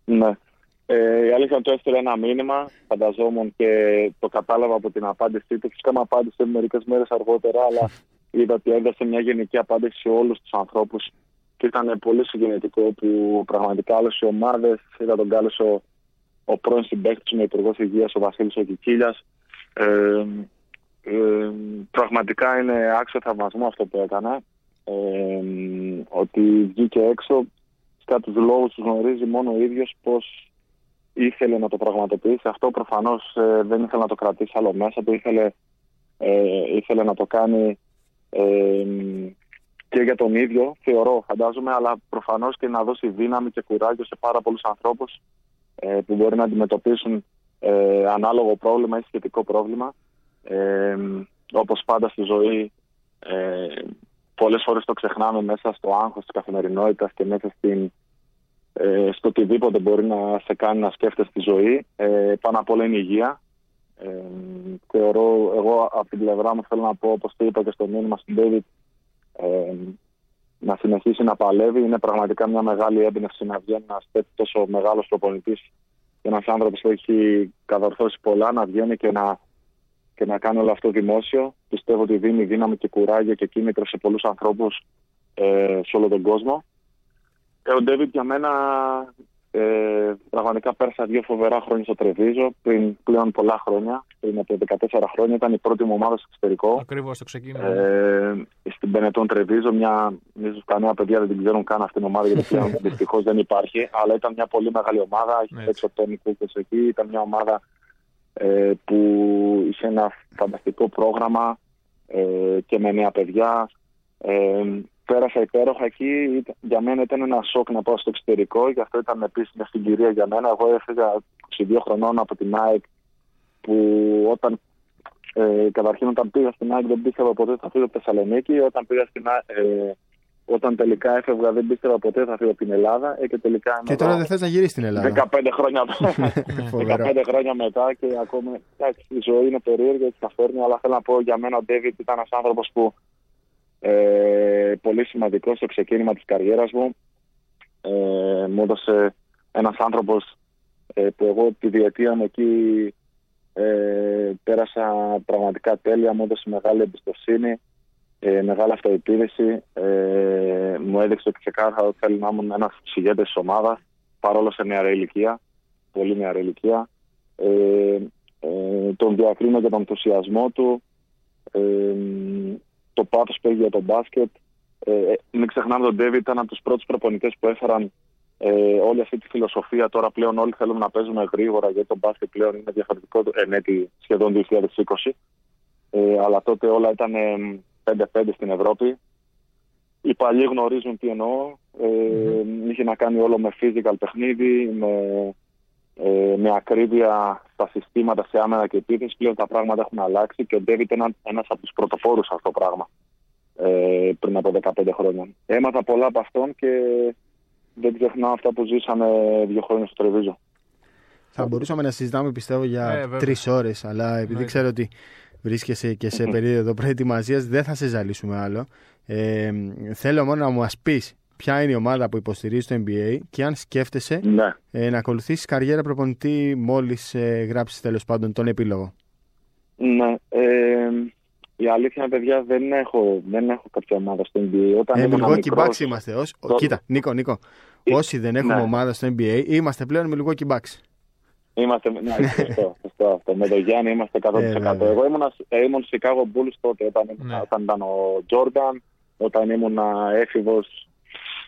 Ναι. Ε, η αλήθεια του έστειλε ένα μήνυμα, φανταζόμουν και το κατάλαβα από την απάντησή του. Φυσικά με απάντησε μερικές μέρες αργότερα, αλλά είδα ότι έδωσε μια γενική απάντηση σε όλους τους ανθρώπους. Και ήταν πολύ συγκινητικό που πραγματικά όλες οι ομάδες, είδα τον κάλεσε ο, ο πρώην συμπαίκτης μου, υπουργός υγείας, ο Βασίλης Οκικίλια. Ε, ε, πραγματικά είναι άξιο θαυμασμό αυτό που έκανε. Ε, ότι βγήκε έξω κατά τους λόγους τους γνωρίζει μόνο ο ίδιος πως ήθελε να το πραγματοποιήσει. Αυτό προφανώς ε, δεν ήθελε να το κρατήσει άλλο μέσα του, ήθελε, ε, ήθελε να το κάνει ε, και για τον ίδιο, θεωρώ, φαντάζομαι, αλλά προφανώς και να δώσει δύναμη και κουράγιο σε πάρα πολλούς ανθρώπους ε, που μπορεί να αντιμετωπίσουν ε, ανάλογο πρόβλημα ή σχετικό πρόβλημα. Ε, όπως πάντα στη ζωή, ε, πολλές φορές το ξεχνάμε μέσα στο άγχος της καθημερινότητας και μέσα στην, ε, στο οτιδήποτε μπορεί να σε κάνει να σκέφτεσαι τη ζωή. Ε, πάνω απ' όλα είναι η υγεία. Ε, θεωρώ, εγώ από την πλευρά μου θέλω να πω, όπως το είπα και στο μήνυμα στην David, ε, να συνεχίσει να παλεύει. Είναι πραγματικά μια μεγάλη έμπνευση να βγαίνει ένας τόσο μεγάλος προπονητής και ένας άνθρωπος που έχει κατορθώσει πολλά να βγαίνει και να, και να κάνει όλο αυτό δημόσιο. Πιστεύω ότι δίνει δύναμη και κουράγιο και κίνητρο σε πολλούς ανθρώπους ε, σε όλο τον κόσμο. Ε, ο Ντέβιτ για μένα ε, πραγματικά πέρασα δύο φοβερά χρόνια στο Τρεβίζο πριν πλέον πολλά χρόνια. Πριν από 14 χρόνια ήταν η πρώτη μου ομάδα στο εξωτερικό. Ακριβώς το ξεκίνημα. Ε, στην Πενετών Τρεβίζο, μια. ίσω τα νέα παιδιά δεν την ξέρουν καν αυτήν την ομάδα γιατί πλέον (laughs) δυστυχώς δεν υπάρχει. Αλλά ήταν μια πολύ μεγάλη ομάδα. Έχει Έτσι. παίξει ο Τόνι Κούκος εκεί. Ήταν μια ομάδα ε, που είχε ένα φανταστικό πρόγραμμα ε, και με νέα παιδιά. Ε, πέρασα υπέροχα εκεί. Ήταν- Για μένα ήταν ένα σοκ να πάω στο εξωτερικό, γι' αυτό ήταν επίση μια συγκυρία για μένα. Εγώ έφυγα 22 χρονών από την ΑΕΚ, που όταν ε, καταρχήν όταν πήγα στην ΑΕΚ δεν πίστευα ποτέ θα φύγω από τη Θεσσαλονίκη. Όταν πήγα στην ΑΕΚ, ε, όταν τελικά έφευγα δεν πίστευα ποτέ θα φύγω από την Ελλάδα ε, και τελικά είμαι Και τώρα εδώ δεν θες να γυρίσεις στην Ελλάδα. 15 χρόνια, (laughs) Φοβερό. 15 χρόνια μετά και ακόμα εντάξει, η ζωή είναι περίεργη, έτσι τα φέρνει, αλλά θέλω να πω για μένα ο Ντέβιτ ήταν ένας άνθρωπος που ε, πολύ σημαντικό στο ξεκίνημα της καριέρας μου. Ε, μου έδωσε ένας άνθρωπος ε, που εγώ τη διετία μου εκεί ε, πέρασα πραγματικά τέλεια, μου έδωσε μεγάλη εμπιστοσύνη, ε, μεγάλη αυτοεπίδεση. Ε, μου έδειξε ξεκάθαρα ότι θέλει να ήμουν ένας ηγέτης της ομάδας, παρόλο σε νεαρή ηλικία, πολύ νεαρή ηλικία. Ε, ε, τον διακρίνω για τον ενθουσιασμό του, ε, το πάθος που έχει για τον μπάσκετ. Ε, ε, μην ξεχνάμε τον Ντέβι ήταν από τους πρώτους προπονητές που έφεραν ε, όλη αυτή τη φιλοσοφία. Τώρα πλέον όλοι θέλουμε να παίζουμε γρήγορα γιατί το μπάσκετ πλέον είναι διαφορετικό εν έτη σχεδόν 2020. Ε, αλλά τότε όλα ήταν ε, 5-5 στην Ευρώπη. Οι παλιοί γνωρίζουν τι εννοώ. Ε, Είχε να κάνει όλο με physical παιχνίδι, με, ε, με ακρίβεια στα συστήματα σε άμενα και επίθεση. Πλέον τα πράγματα έχουν αλλάξει και ο Ντέβιτ είναι ένας από τους πρωτοπόρους σε αυτό το πράγμα ε, πριν από 15 χρόνια. Έμαθα πολλά από αυτόν και δεν ξεχνάω αυτά που ζήσαμε δύο χρόνια στο Τρεβίζο. Θα μπορούσαμε να συζητάμε πιστεύω για Ε, βέβαια. τρεις ώρες, αλλά επειδή Ναι. ξέρω ότι βρίσκεσαι και σε (laughs) περίοδο προετοιμασίας, δεν θα σε ζαλίσουμε άλλο. Ε, θέλω μόνο να μου πεις ποια είναι η ομάδα που υποστηρίζει το NBA και αν σκέφτεσαι Ναι. ε, να ακολουθήσεις καριέρα προπονητή μόλις ε, γράψεις τέλος πάντων τον επίλογο. Ναι. Ε, η αλήθεια είναι, παιδιά, δεν έχω, δεν έχω κάποια ομάδα στο NBA. Όταν Ε, ήμουν Milwaukee μικρός- Bucks είμαστε. Ως, Το- Κοίτα, Νίκο, Νίκο. Ε, Όσοι δεν έχουμε ναι. ομάδα στο NBA, είμαστε πλέον Milwaukee Bucks. Είμαστε, ναι, (laughs) σωστό, σωστό αυτό. Με τον Γιάννη είμαστε 100%. Ε, βέβαια. Εγώ ήμουν, ε, ήμουν Chicago Bulls τότε, όταν, ήμουν- Ναι. όταν ήταν ο Τζόρνταν, όταν ήμουν έφηβος.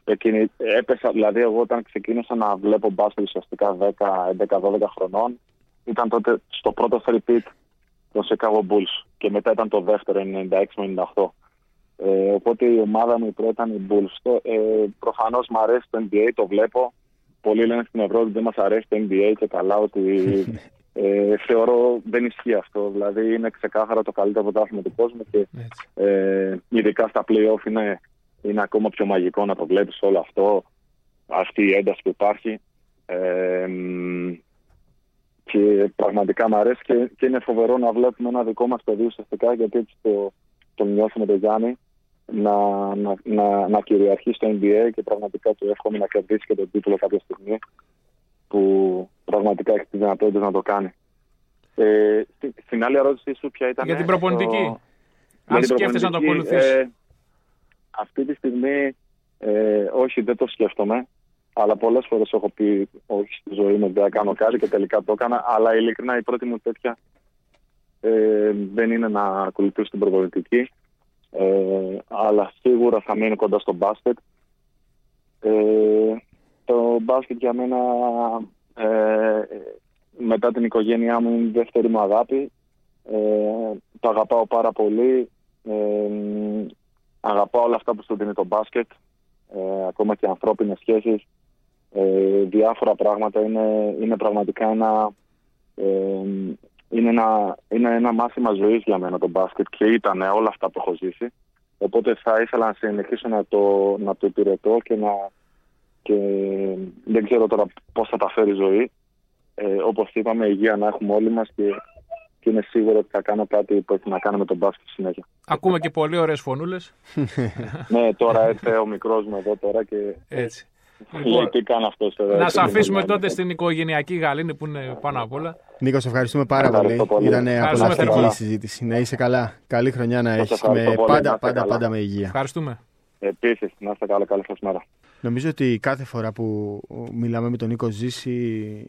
Εκείνη, έπεσα, δηλαδή εγώ όταν ξεκίνησα να βλέπω μπάσκετ ουσιαστικά 10, 11, 12 χρονών, ήταν τότε στο πρώτο free pit των Chicago Bulls και μετά ήταν το δεύτερο 96 με 98. Ε, οπότε η ομάδα μου η πρώτη ήταν η Bulls. Το, ε, προφανώς μου αρέσει το NBA, το βλέπω. Πολλοί λένε στην Ευρώπη ότι δεν μας αρέσει το NBA και καλά ότι (laughs) ε, θεωρώ δεν ισχύει αυτό. Δηλαδή είναι ξεκάθαρα το καλύτερο πρωτάθλημα του κόσμου και Έτσι. ε, ειδικά στα play-off είναι, είναι ακόμα πιο μαγικό να το βλέπεις όλο αυτό, αυτή η ένταση που υπάρχει. Ε, μ, και πραγματικά μου αρέσει και, και είναι φοβερό να βλέπουμε ένα δικό μας παιδί ουσιαστικά γιατί έτσι το, το νιώθουμε τον Γιάννη να, να, να, να κυριαρχεί στο NBA και πραγματικά του εύχομαι να κερδίσει και τον τίτλο κάποια στιγμή που πραγματικά έχει τη δυνατότητα να το κάνει. Ε, στη- στην άλλη ερώτησή σου ποια ήταν Για την προπονητική. το- Αν για την σκέφτεσαι να το προπονητική, ακολουθείς. ε, αυτή τη στιγμή ε, όχι δεν το σκέφτομαι αλλά πολλές φορές έχω πει όχι στη ζωή μου δεν θα κάνω κάτι και τελικά το έκανα αλλά ειλικρινά η πρώτη μου τέτοια ε, δεν είναι να ακολουθήσω την προπονητική Ε, αλλά σίγουρα θα μείνει κοντά στο μπάσκετ. Ε, το μπάσκετ για μένα ε, μετά την οικογένειά μου είναι η δεύτερη μου αγάπη. Ε, το αγαπάω πάρα πολύ. Ε, αγαπάω όλα αυτά που σου δίνει το μπάσκετ. Ε, ακόμα και ανθρώπινες σχέσεις. Ε, διάφορα πράγματα. Είναι, είναι πραγματικά ένα, ε, είναι ένα, είναι ένα μάθημα ζωής για μένα το μπάσκετ και ήταν όλα αυτά που έχω ζήσει. Οπότε θα ήθελα να συνεχίσω να το, να το υπηρετώ και να, και δεν ξέρω τώρα πώς θα τα φέρει η ζωή. Ε, όπως είπαμε, υγεία να έχουμε όλοι μας και, και είναι σίγουρο ότι θα κάνω κάτι που έχει να κάνει με τον μπάσκετ στη συνέχεια. Ακούμε και πολύ ωραίες φωνούλες. ναι, τώρα έρθε ο μικρός μου εδώ τώρα και Έτσι. λέει τι κάνει αυτός εδώ. Να έτσι, σε αφήσουμε λοιπόν, τότε στην οικογενειακή γαλήνη που είναι πάνω απ' όλα. Νίκος, σε ευχαριστούμε πάρα πολύ. Ευχαριστώ πολύ. Ήταν Ευχαριστούμε απολαυστική θερμά. η συζήτηση. Να είσαι καλά. Καλή χρονιά να έχεις. ευχαριστώ Με πολύ. πάντα, Να είστε πάντα, καλά. πάντα με υγεία. Ευχαριστούμε. Επίσης, να είστε καλά, καλή σας μέρα. Νομίζω ότι κάθε φορά που μιλάμε με τον Νίκο Ζήση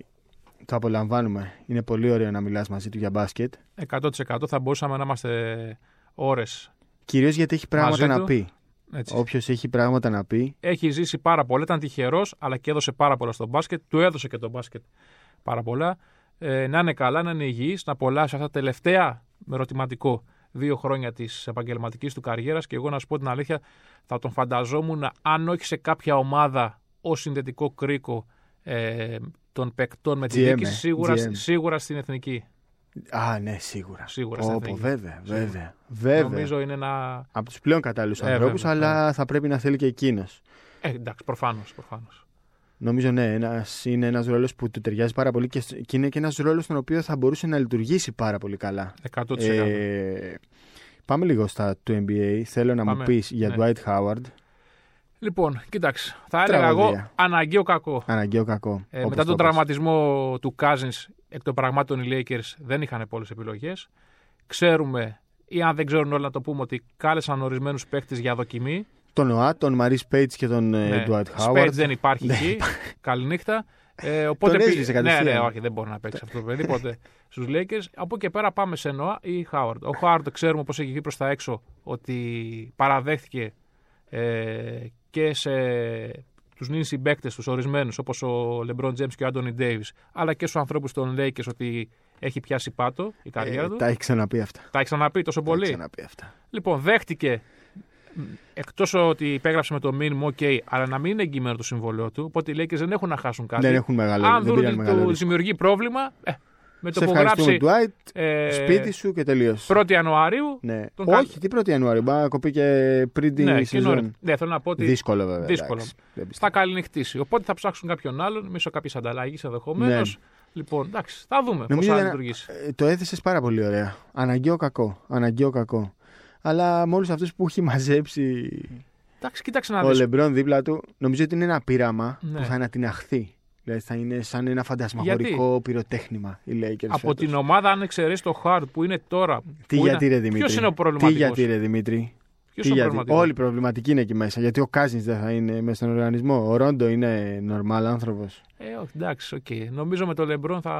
το απολαμβάνουμε. Είναι πολύ ωραίο να μιλάς μαζί του για μπάσκετ. 100% θα μπορούσαμε να είμαστε ώρες. Κυρίως γιατί έχει πράγματα Μαζί να του. πει. Έτσι. Όποιος έχει πράγματα να πει, Έχει ζήσει πάρα πολλά. Ήταν τυχερός, αλλά και έδωσε πάρα πολλά στο μπάσκετ. Του έδωσε και το μπάσκετ πάρα πολλά. Ε, να είναι καλά, να είναι υγιής, να απολαύσει αυτά τα τελευταία με ερωτηματικό δύο χρόνια της επαγγελματικής του καριέρας. Και εγώ να σου πω την αλήθεια, θα τον φανταζόμουν αν όχι σε κάποια ομάδα ως συνδετικό κρίκο ε, των παικτών με τη GM, διοίκηση, ε, σίγουρα, GM. σίγουρα στην εθνική. Α, ναι, σίγουρα. Σίγουρα στην Όπω, εθνική. βέβαια, Σίγουρα. βέβαια. βέβαια. Νομίζω είναι ένα. Από τους πλέον κατάλληλους Ε, ανθρώπους, βέβαια, αλλά θα πρέπει να θέλει και εκείνος. Ε, εντάξει, προφανώς. Προφανώς. Νομίζω ναι, ένας, είναι ένας ρόλος που του ταιριάζει πάρα πολύ και, σ- και είναι και ένας ρόλος στον οποίο θα μπορούσε να λειτουργήσει πάρα πολύ καλά. 100%. Ε, πάμε λίγο στα του NBA. Θέλω να μου Πάμε. πεις για Ναι. Dwight Howard. Λοιπόν, κοίταξε. Θα έλεγα εγώ Τραγωδία. αναγκαίο κακό. Αναγκαίο κακό. Ε, όπως μετά το τον πες. τραυματισμό του Cousins εκ των πραγμάτων οι Lakers δεν είχαν πολλές επιλογές. Ξέρουμε, ή αν δεν ξέρουν όλοι να το πούμε, ότι κάλεσαν ορισμένους παίκτες για δοκιμή. Τον ΟΑ, τον Μαρί Πέιτ και τον ε, Ναι. Dwight Spades Howard. δεν υπάρχει Δεν εκεί. Καληνύχτα. Ε, οπότε Τον πήγε- έσβησε Ναι, κατευθείαν. ναι, όχι, δεν μπορεί να παίξει αυτό το παιδί ποτέ στους Lakers. Από εκεί και πέρα πάμε σε Νόα ή Howard. Ο Howard ξέρουμε πώ έχει βγει προς τα έξω ότι παραδέχθηκε ε, και σε τους νυν συμπαίκτες τους ορισμένους όπως ο LeBron James και ο Anthony Davis, αλλά και στους ανθρώπους των Lakers ότι έχει πιάσει πάτο η καριέρα Ε, του. τα έχει ξαναπεί αυτά. Τα έχει ξαναπεί τόσο Τα έχει πολύ. ξαναπεί αυτά. Λοιπόν, δέχτηκε εκτός ότι υπέγραψε με το μήνυμα, OK, αλλά να μην είναι εγγυημένο το συμβόλαιο του. Οπότε οι Lakers δεν έχουν να χάσουν κάτι. Δεν έχουν μεγάλο Αν δεν δουν πήραν ότι μεγάλο του ρίσκο. δημιουργεί πρόβλημα, ε, με το Σε που ευχαριστούμε, γράψει Dwight. ε, Σπίτι σου και τελείω. 1η Ιανουαρίου. Ναι. τον Όχι, τι 1η Ιανουαρίου. Μπορεί να κοπεί και πριν την Ναι, και σεζόν. νωρί- ναι, θέλω να πω ότι Δύσκολο βέβαια. Δύσκολο. εντάξει. Δεν θα πιστεύω. καληνυχτήσει. Οπότε θα ψάξουν κάποιον άλλον μέσω κάποια ανταλλαγής ενδεχομένως. Ναι. Λοιπόν, εντάξει, θα δούμε πώς Νομίζω θα ήταν- λειτουργήσει. Ε, Το έθεσες πάρα πολύ ωραία. Αναγκαίο κακό. Αναγκαίο κακό. Αλλά με όλους αυτούς που έχει μαζέψει Εντάξει, κοίταξε να ο δεις. Λεμπρόν δίπλα του, νομίζω ότι είναι ένα πείραμα Ναι. που θα ανατιναχθεί. Δηλαδή θα είναι σαν ένα φαντασμαγορικό πυροτέχνημα οι Lakers. Από φέτος. την ομάδα, αν εξαιρέσεις το Howard που είναι τώρα. Τι που γιατί είναι... ρε Δημήτρη; Ποιο είναι ο Τι προβληματικός; γιατί ρε Δημήτρη; Ποιος Τι είναι ο γιατί; προβληματικός; Όλοι οι προβληματικοί είναι εκεί μέσα. Γιατί ο Cousins δεν θα είναι μέσα στον οργανισμό. Ο Ρόντο είναι νορμάλ άνθρωπος. Ε, όχι, εντάξει, οκ. Νομίζω με το LeBron θα,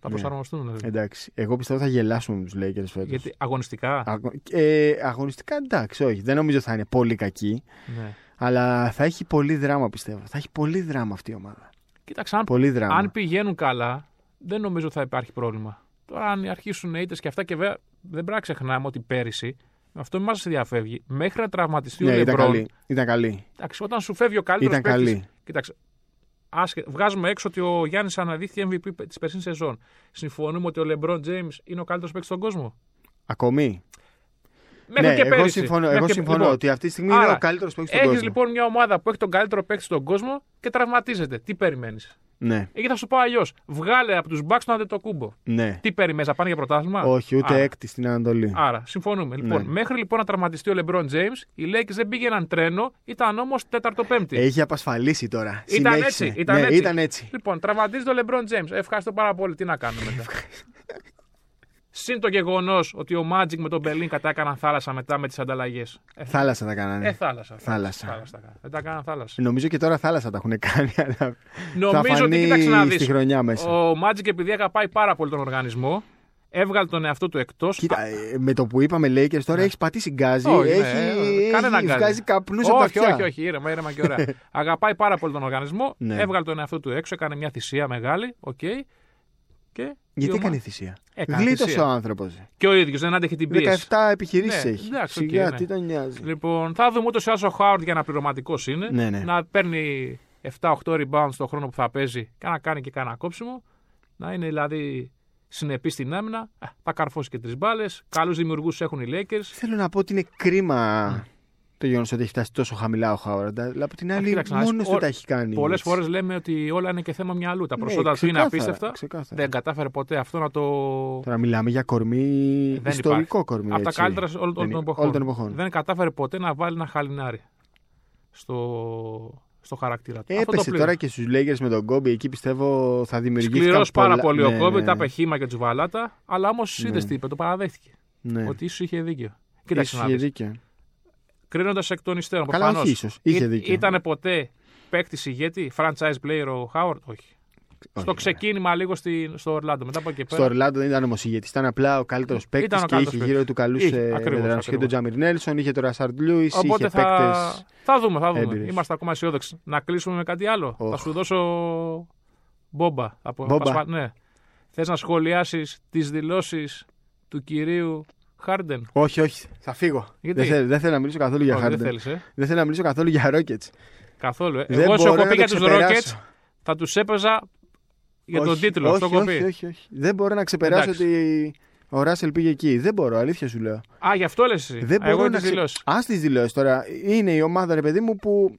θα Ναι. προσαρμοστούν. δηλαδή. Εντάξει. Εγώ πιστεύω θα γελάσουμε με τους Lakers φέτος. Γιατί αγωνιστικά; Ε, αγωνιστικά εντάξει, όχι. Δεν νομίζω θα είναι πολύ κακή. Ναι. Αλλά θα έχει πολύ δράμα πιστεύω. Θα έχει πολύ δράμα αυτή η ομάδα. Κοίταξε, αν, Πολύ δράμα. αν πηγαίνουν καλά, δεν νομίζω θα υπάρχει πρόβλημα. Τώρα, αν αρχίσουν οι ήττες και αυτά, και βέβαια δεν πρέπει να ξεχνάμε ότι πέρυσι, αυτό μην μας διαφεύγει, μέχρι να τραυματιστεί ναι, ο ήταν LeBron. καλή. Ήταν καλή. Εντάξει, όταν σου φεύγει ο καλύτερος Ήταν καλή. Κοίταξε. Άσχε, βγάζουμε έξω ότι ο Γιάννης αναδείχθηκε MVP της περσινή σεζόν. Συμφωνούμε ότι ο LeBron James είναι ο καλύτερος παίκτης στον κόσμο; Ακόμη. Μέχρι ναι, και εγώ πέρυσι. συμφωνώ, Μέχρι εγώ και- συμφωνώ λοιπόν, ότι αυτή τη στιγμή είναι άρα, ο καλύτερος παίκτης στον Έχεις κόσμο. λοιπόν μια ομάδα που έχει τον καλύτερο παίκτη στον κόσμο και τραυματίζεται. Τι περιμένεις; Ναι, Εκεί θα σου πω αλλιώς. Βγάλε από τους Bucks τον Αντετοκούμπο. ναι. Τι περιμένεις, να πάνε για πρωτάθλημα; Όχι, ούτε Άρα, έκτη στην Ανατολή. Άρα, συμφωνούμε. Λοιπόν, Ναι. μέχρι λοιπόν να τραυματιστεί ο LeBron James, οι Lakers δεν πήγαιναν τρένο, ήταν όμως τέταρτο-πέμπτη. Έχει απασφαλίσει τώρα. Ήταν Συνέχισε. έτσι, ήταν ναι, έτσι. ήταν έτσι. Λοιπόν, τραυματίζεται ο LeBron James. Ευχαριστώ πάρα πολύ. Τι να κάνουμε μετά. Συν το γεγονός ότι ο Magic με τον Berlin κατά έκαναν θάλασσα μετά με τις ανταλλαγές. Ε, Θάλασσα τα κάνανε. ε, θάλασσα. Θάλασσα. τα κάναν. Δεν τα κάναν θάλασσα. Νομίζω και τώρα θάλασσα τα έχουν κάνει. Αλλά θα Νομίζω ότι φανεί κοίταξε να στη δεις. χρονιά μέσα. Ο Magic επειδή αγαπάει πάρα πολύ τον οργανισμό, Έβγαλε τον εαυτό του εκτός. Κοίτα, ε, με το που είπαμε Lakers τώρα έχεις πατήσει γκάζι. Ναι. Όχι, ναι, έχει, κανένα έχεις γκάζι. βγάζει καπνούς από τα όχι, αυτιά. όχι, όχι, ήρεμα, ήρεμα και ωραία. (laughs) Αγαπάει πάρα πολύ τον οργανισμό. Ναι. Έβγαλε τον εαυτό του έξω, έκανε μια θυσία μεγάλη. Οκ. Και, η Γιατί ομάδα- έκανε θυσία; Έκανε Γλίτωσε θυσία. ο άνθρωπος. Και ο ίδιος δεν άντεχε την πίεση. 17 επιχειρήσεις Ναι, έχει. εντάξει, οκ, Σιγά, ναι. τι τον νοιάζει. Λοιπόν, θα δούμε ούτως ή άλλως ο Howard για αναπληρωματικός είναι. Ναι, ναι. Να παίρνει 7-8 rebounds το χρόνο που θα παίζει και να κάνει και κανένα κόψιμο. Να είναι δηλαδή συνεπής στην άμυνα. Ε, θα καρφώσει και τρεις μπάλες. Καλούς δημιουργούς έχουν οι Lakers. Θέλω να πω ότι είναι κρίμα το γεγονός ότι έχει φτάσει τόσο χαμηλά ο Howard. Αλλά από την άλλη, κοίταξε να δεις, μόνο του ο- τα έχει κάνει. Πολλές έτσι. φορές λέμε ότι όλα είναι και θέμα μυαλού. Τα Ναι, προσόντα του είναι ξεκάθαρα, απίστευτα. ξεκάθαρα. Δεν κατάφερε ποτέ αυτό να το. Τώρα μιλάμε για κορμί, Δεν ιστορικό υπάρχει. κορμί. Από τα έτσι. καλύτερα όλων Δεν- των εποχών. όλων των εποχών. Δεν κατάφερε ποτέ να βάλει ένα χαλινάρι στο, στο χαρακτήρα του. Αυτό το Έπεσε πλήρω. τώρα και στους Lakers με τον Κόμπι. Εκεί πιστεύω θα δημιουργήσει. Σκληρός πάρα πολύ ο Κόμπι, ναι. τα είπε χήμα και τζουβαλάτα. Αλλά όμως Ναι. είδες τι είπε, το παραδέχτηκε. Ναι. Ότι ίσω είχε δίκιο. Κοίταξε Ίσως να είχε δεις. δίκιο. Κρίνοντας εκ των υστέρων. Καλά, προφανώς, όχι ίσως. Είχε ή- δίκιο. Ήταν ποτέ παίκτης ηγέτη, franchise player ο Χάουαρντ, όχι. Στο Όχι, ξεκίνημα λίγο στη, στο Ορλάντο. Μετά από εκεί Στο πέρα. Ορλάντο δεν ήταν όμως ηγέτης. Ήταν απλά ο καλύτερος παίκτη Ήταν ο και καλύτερος είχε παίκτης. γύρω του καλούς Είχε, ακριβώς, βετεράνου. Είχε τον ακριβώς. Τζάμιρ Νέλσον, είχε τον Ρασάρντ Λούι, Οπότε είχε θα... παίκτες. θα δούμε, θα δούμε. έμπειρες. Είμαστε ακόμα αισιόδοξοι. Να κλείσουμε με κάτι άλλο. Οχ. Θα σου δώσω μπόμπα. Από... Μπόμπα. Πασπα- Ναι. Θες να σχολιάσεις τις δηλώσεις του κυρίου Χάρντεν. Όχι, όχι, θα φύγω. Γιατί; Δεν θέλω, δεν θέλω να μιλήσω καθόλου για Όχι, δεν Harden. θέλεις, ε; Δεν θέλω να μιλήσω καθόλου για Rockets. Καθόλου. Ε. Δεν Εγώ σου μπορώ έχω να πει το για τους ξεπεράσω. Rockets, θα τους έπαιζα για τον Όχι, τίτλο. Όχι, αυτό έχω όχι, πει. όχι, όχι. Δεν μπορώ να ξεπεράσω Εντάξει. ότι ο Ράσελ πήγε εκεί. Δεν μπορώ, αλήθεια σου λέω. Α, γι' αυτό λες εσύ. Δεν Α, Εγώ μπορώ τις να ξε... δηλώσεις. Α τις δηλώσεις τώρα. Είναι η ομάδα, ρε παιδί μου, που.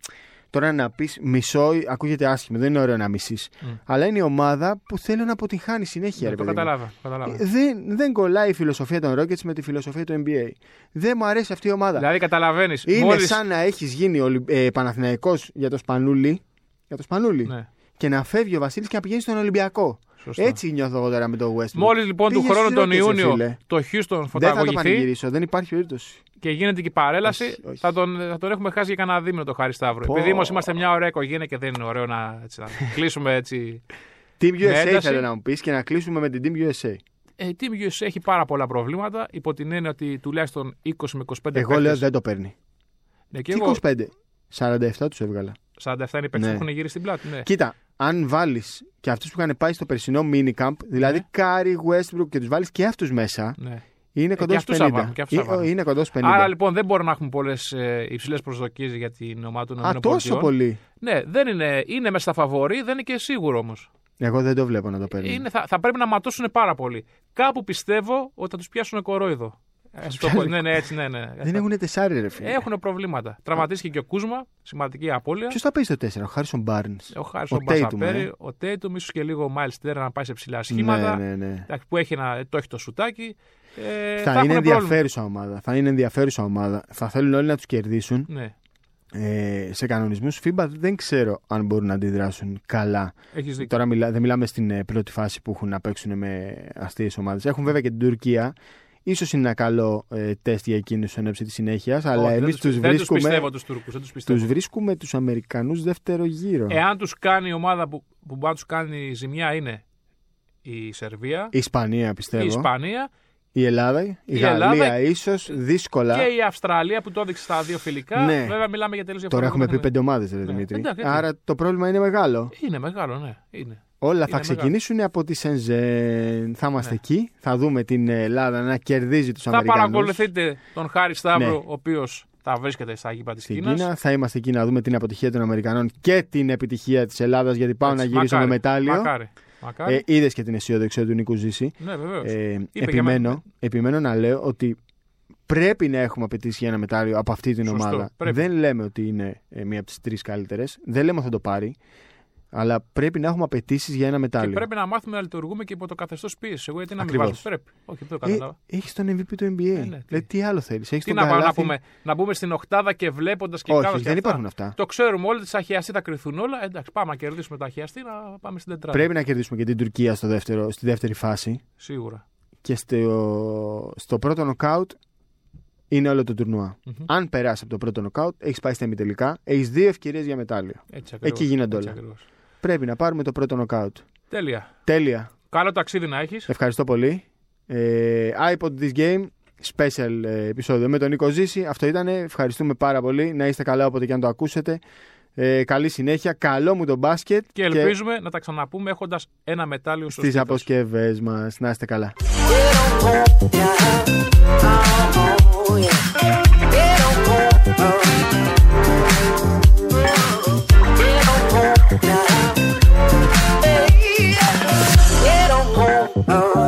Τώρα να πεις μισό, ακούγεται άσχημο, δεν είναι ωραίο να μισείς. Μμ. Αλλά είναι η ομάδα που θέλω να αποτυγχάνει συνέχεια, Ναι, ρε το παιδί. μου. καταλάβα. καταλάβα. Ε, Δεν, δεν κολλάει η φιλοσοφία των Rockets με τη φιλοσοφία του NBA. Δεν μου αρέσει αυτή η ομάδα. Δηλαδή καταλαβαίνεις. είναι Μόλις... σαν να έχεις γίνει Ολυ... ε, Παναθηναϊκός για το Σπανούλι, για το Σπανούλι Ναι, και να φεύγει ο Βασίλης και να πηγαίνει στον Ολυμπιακό. σωστά. Έτσι νιώθω εγώ τώρα με το Westbrook. Μόλις λοιπόν του Πήγες χρόνου στους τον Rockets, ρε Ιούνιο φίλε. το Houston Δεν θα το φωταγωγηθεί πανηγυρίσω, δεν υπάρχει περίπτωση. Και γίνεται και η παρέλαση, Όχι, όχι. Θα, τον, θα τον έχουμε χάσει για κανένα δίμηνο το Χάρη Σταύρο. Πω. Επειδή όμως είμαστε μια ωραία οικογένεια και δεν είναι ωραίο να, έτσι, να (laughs) κλείσουμε έτσι. Team USA ένταση. θέλω να μου πεις και να κλείσουμε με την Team USA. Ε, η Team USA έχει πάρα πολλά προβλήματα υπό την έννοια ότι τουλάχιστον 20 με 25 Εγώ λέω παίκτες- δεν το παίρνει. Ναι, και Τι εγώ 25. 47 τους έβγαλα. 47 είναι οι παίκτες Ναι. που έχουν γυρίσει στην πλάτη. Ναι. Κοίτα, αν βάλεις και αυτούς που είχαν πάει στο περσινό minicamp, δηλαδή Ναι. Curry, Westbrook και τους βάλεις και αυτούς μέσα, Ναι. Είναι και κοντά αυτούς στου θα 50. βάλουμε, και αυτούς θα Ε, βάλουμε. Είναι κοντός στους 50. Άρα λοιπόν δεν μπορούμε να έχουμε πολλές ε, υψηλές προσδοκίες για την ομάδα των Α, τόσο ΗΠΑ. πολύ. Ναι, δεν είναι, είναι μέσα στα φαβορή, δεν είναι και σίγουρο όμως. Εγώ δεν το βλέπω να το παίρνει. Θα, θα πρέπει να ματώσουν πάρα πολύ. Κάπου πιστεύω ότι θα τους πιάσουν κορόιδο. Ε, σου το πω, ναι, ναι, έτσι, ναι, ναι. Δεν έχουν τεσσάρι, ρε φίλε. Έχουν προβλήματα. Τραυματίστηκε και ο Κούσμα, σημαντική απώλεια. Ποιος θα παίζει το 4, ο Χάρισον Μπάρνς. Ο Χάρισον Ο Tatum, Μπασαπέρι, ε. ο Τέιτουμ, ίσως και λίγο ο Μάιλ Τέρ να πάει σε ψηλά σχήματα. Ναι, ναι, ναι. Εντάξει, Που έχει ένα, το έχει το σουτάκι. Ε, Θα, έχουν είναι πρόβλημα. ενδιαφέρουσα ομάδα. Θα είναι ενδιαφέρουσα ομάδα. Θα θέλουν όλοι να τους κερδίσουν. Ναι, Ε, σε κανονισμούς FIBA δεν ξέρω αν μπορούν να αντιδράσουν καλά. έχεις δίκιο. Τώρα μιλά, δεν μιλάμε στην ε, πρώτη φάση που έχουν να παίξουν με αστείες ομάδες. Έχουν βέβαια και την Τουρκία. Ίσως είναι ένα καλό ε, τεστ για εκείνους εν ώψη της συνέχειας. Αλλά Όχι, εμείς δεν τους τους, δεν τους βρίσκουμε. πιστεύω τους Τούρκους. Δεν τους πιστεύω. Τους βρίσκουμε τους Αμερικανούς δεύτερο γύρο. Εάν τους κάνει η ομάδα που, που μπορεί να τους κάνει ζημιά είναι η Σερβία, Η Ισπανία πιστεύω. η Ισπανία Η Ελλάδα. Η, Η Γαλλία Ελλάδα ίσως. Δύσκολα. και η Αυστραλία που το έδειξε στα δύο φιλικά. Ναι. Βέβαια μιλάμε για τελείως Τώρα έχουμε πει πέντε ομάδες, ρε Ναι. Δημήτρη. Εντάξει, έτσι. Άρα το πρόβλημα είναι μεγάλο. Είναι μεγάλο, ναι. Είναι. Όλα θα μεγάλο. ξεκινήσουν από τη Σενζέν. Θα είμαστε Ναι. εκεί. Θα δούμε την Ελλάδα να κερδίζει τους Θα Αμερικανούς. παρακολουθείτε τον Χάρη Σταύρο, Ναι. ο οποίος θα βρίσκεται στα γήπα της Στην Κίνας. Κίνα. Θα είμαστε εκεί να δούμε την αποτυχία των Αμερικανών και την επιτυχία της Ελλάδας γιατί πάω να γυρίσω με μετάλλιο. Μακάρι. Μακάρι. Ε, Είδες και την αισιοδοξία του Νίκου Ζήση. ναι, βεβαίως. Ε, για επιμένω, μένα. επιμένω να λέω ότι πρέπει να έχουμε απαιτήσει για ένα μετάλλιο από αυτή την Σωστό, ομάδα. πρέπει. Δεν λέμε ότι είναι ε, μία από τις τρεις καλύτερες. Δεν λέμε ότι θα το πάρει. Αλλά πρέπει να έχουμε απαιτήσεις για ένα και μετάλλιο. πρέπει να μάθουμε να λειτουργούμε και υπό το καθεστώς πίεσης. Εγώ γιατί να μην Ακριβώς. βάζω. Πρέπει. Όχι, δεν το Ε, κατάλαβα. έχεις τον MVP του NBA. ναι, τι. δηλαδή, τι άλλο θέλεις. Έχεις Τι τον να πάμε να Καλάθι. πούμε, να μπούμε στην οκτάδα και βλέποντας και Όχι, κάνοντας και δεν αυτά. υπάρχουν αυτά. Το ξέρουμε όλοι, τα χιαστή θα κρυθούν όλα. Εντάξει, πάμε να κερδίσουμε τα χιαστή, να πάμε στην τετράδα. Πρέπει να κερδίσουμε και την Τουρκία στο δεύτερο, στη δεύτερη φάση. Σίγουρα. Και στο, στο πρώτο νοκάουτ είναι όλο το τουρνουά. Μμμ. Αν περάσει από το πρώτο νοκάουτ, έχεις πάει στα ημιτελικά, έχεις δύο ευκαιρίες για μετάλλιο. Έτσι ακριβώς, Εκεί γίνονται έτσι όλα. ακριβώς. Πρέπει να πάρουμε το πρώτο νοκάουτ. Τέλεια. Τέλεια. Καλό ταξίδι να έχει. Ευχαριστώ πολύ. Ε, iPod This Game, special ε, επεισόδιο με τον Νίκο Ζήση. Αυτό ήταν. Ευχαριστούμε πάρα πολύ. Να είστε καλά όποτε και αν το ακούσετε. Ε, καλή συνέχεια. Καλό μου το μπάσκετ. Και ελπίζουμε να τα ξαναπούμε έχοντα ένα μετάλλιο στο στις στήθος. αποσκευές μας. Να είστε καλά. Get on home, yeah. Oh, yeah. oh.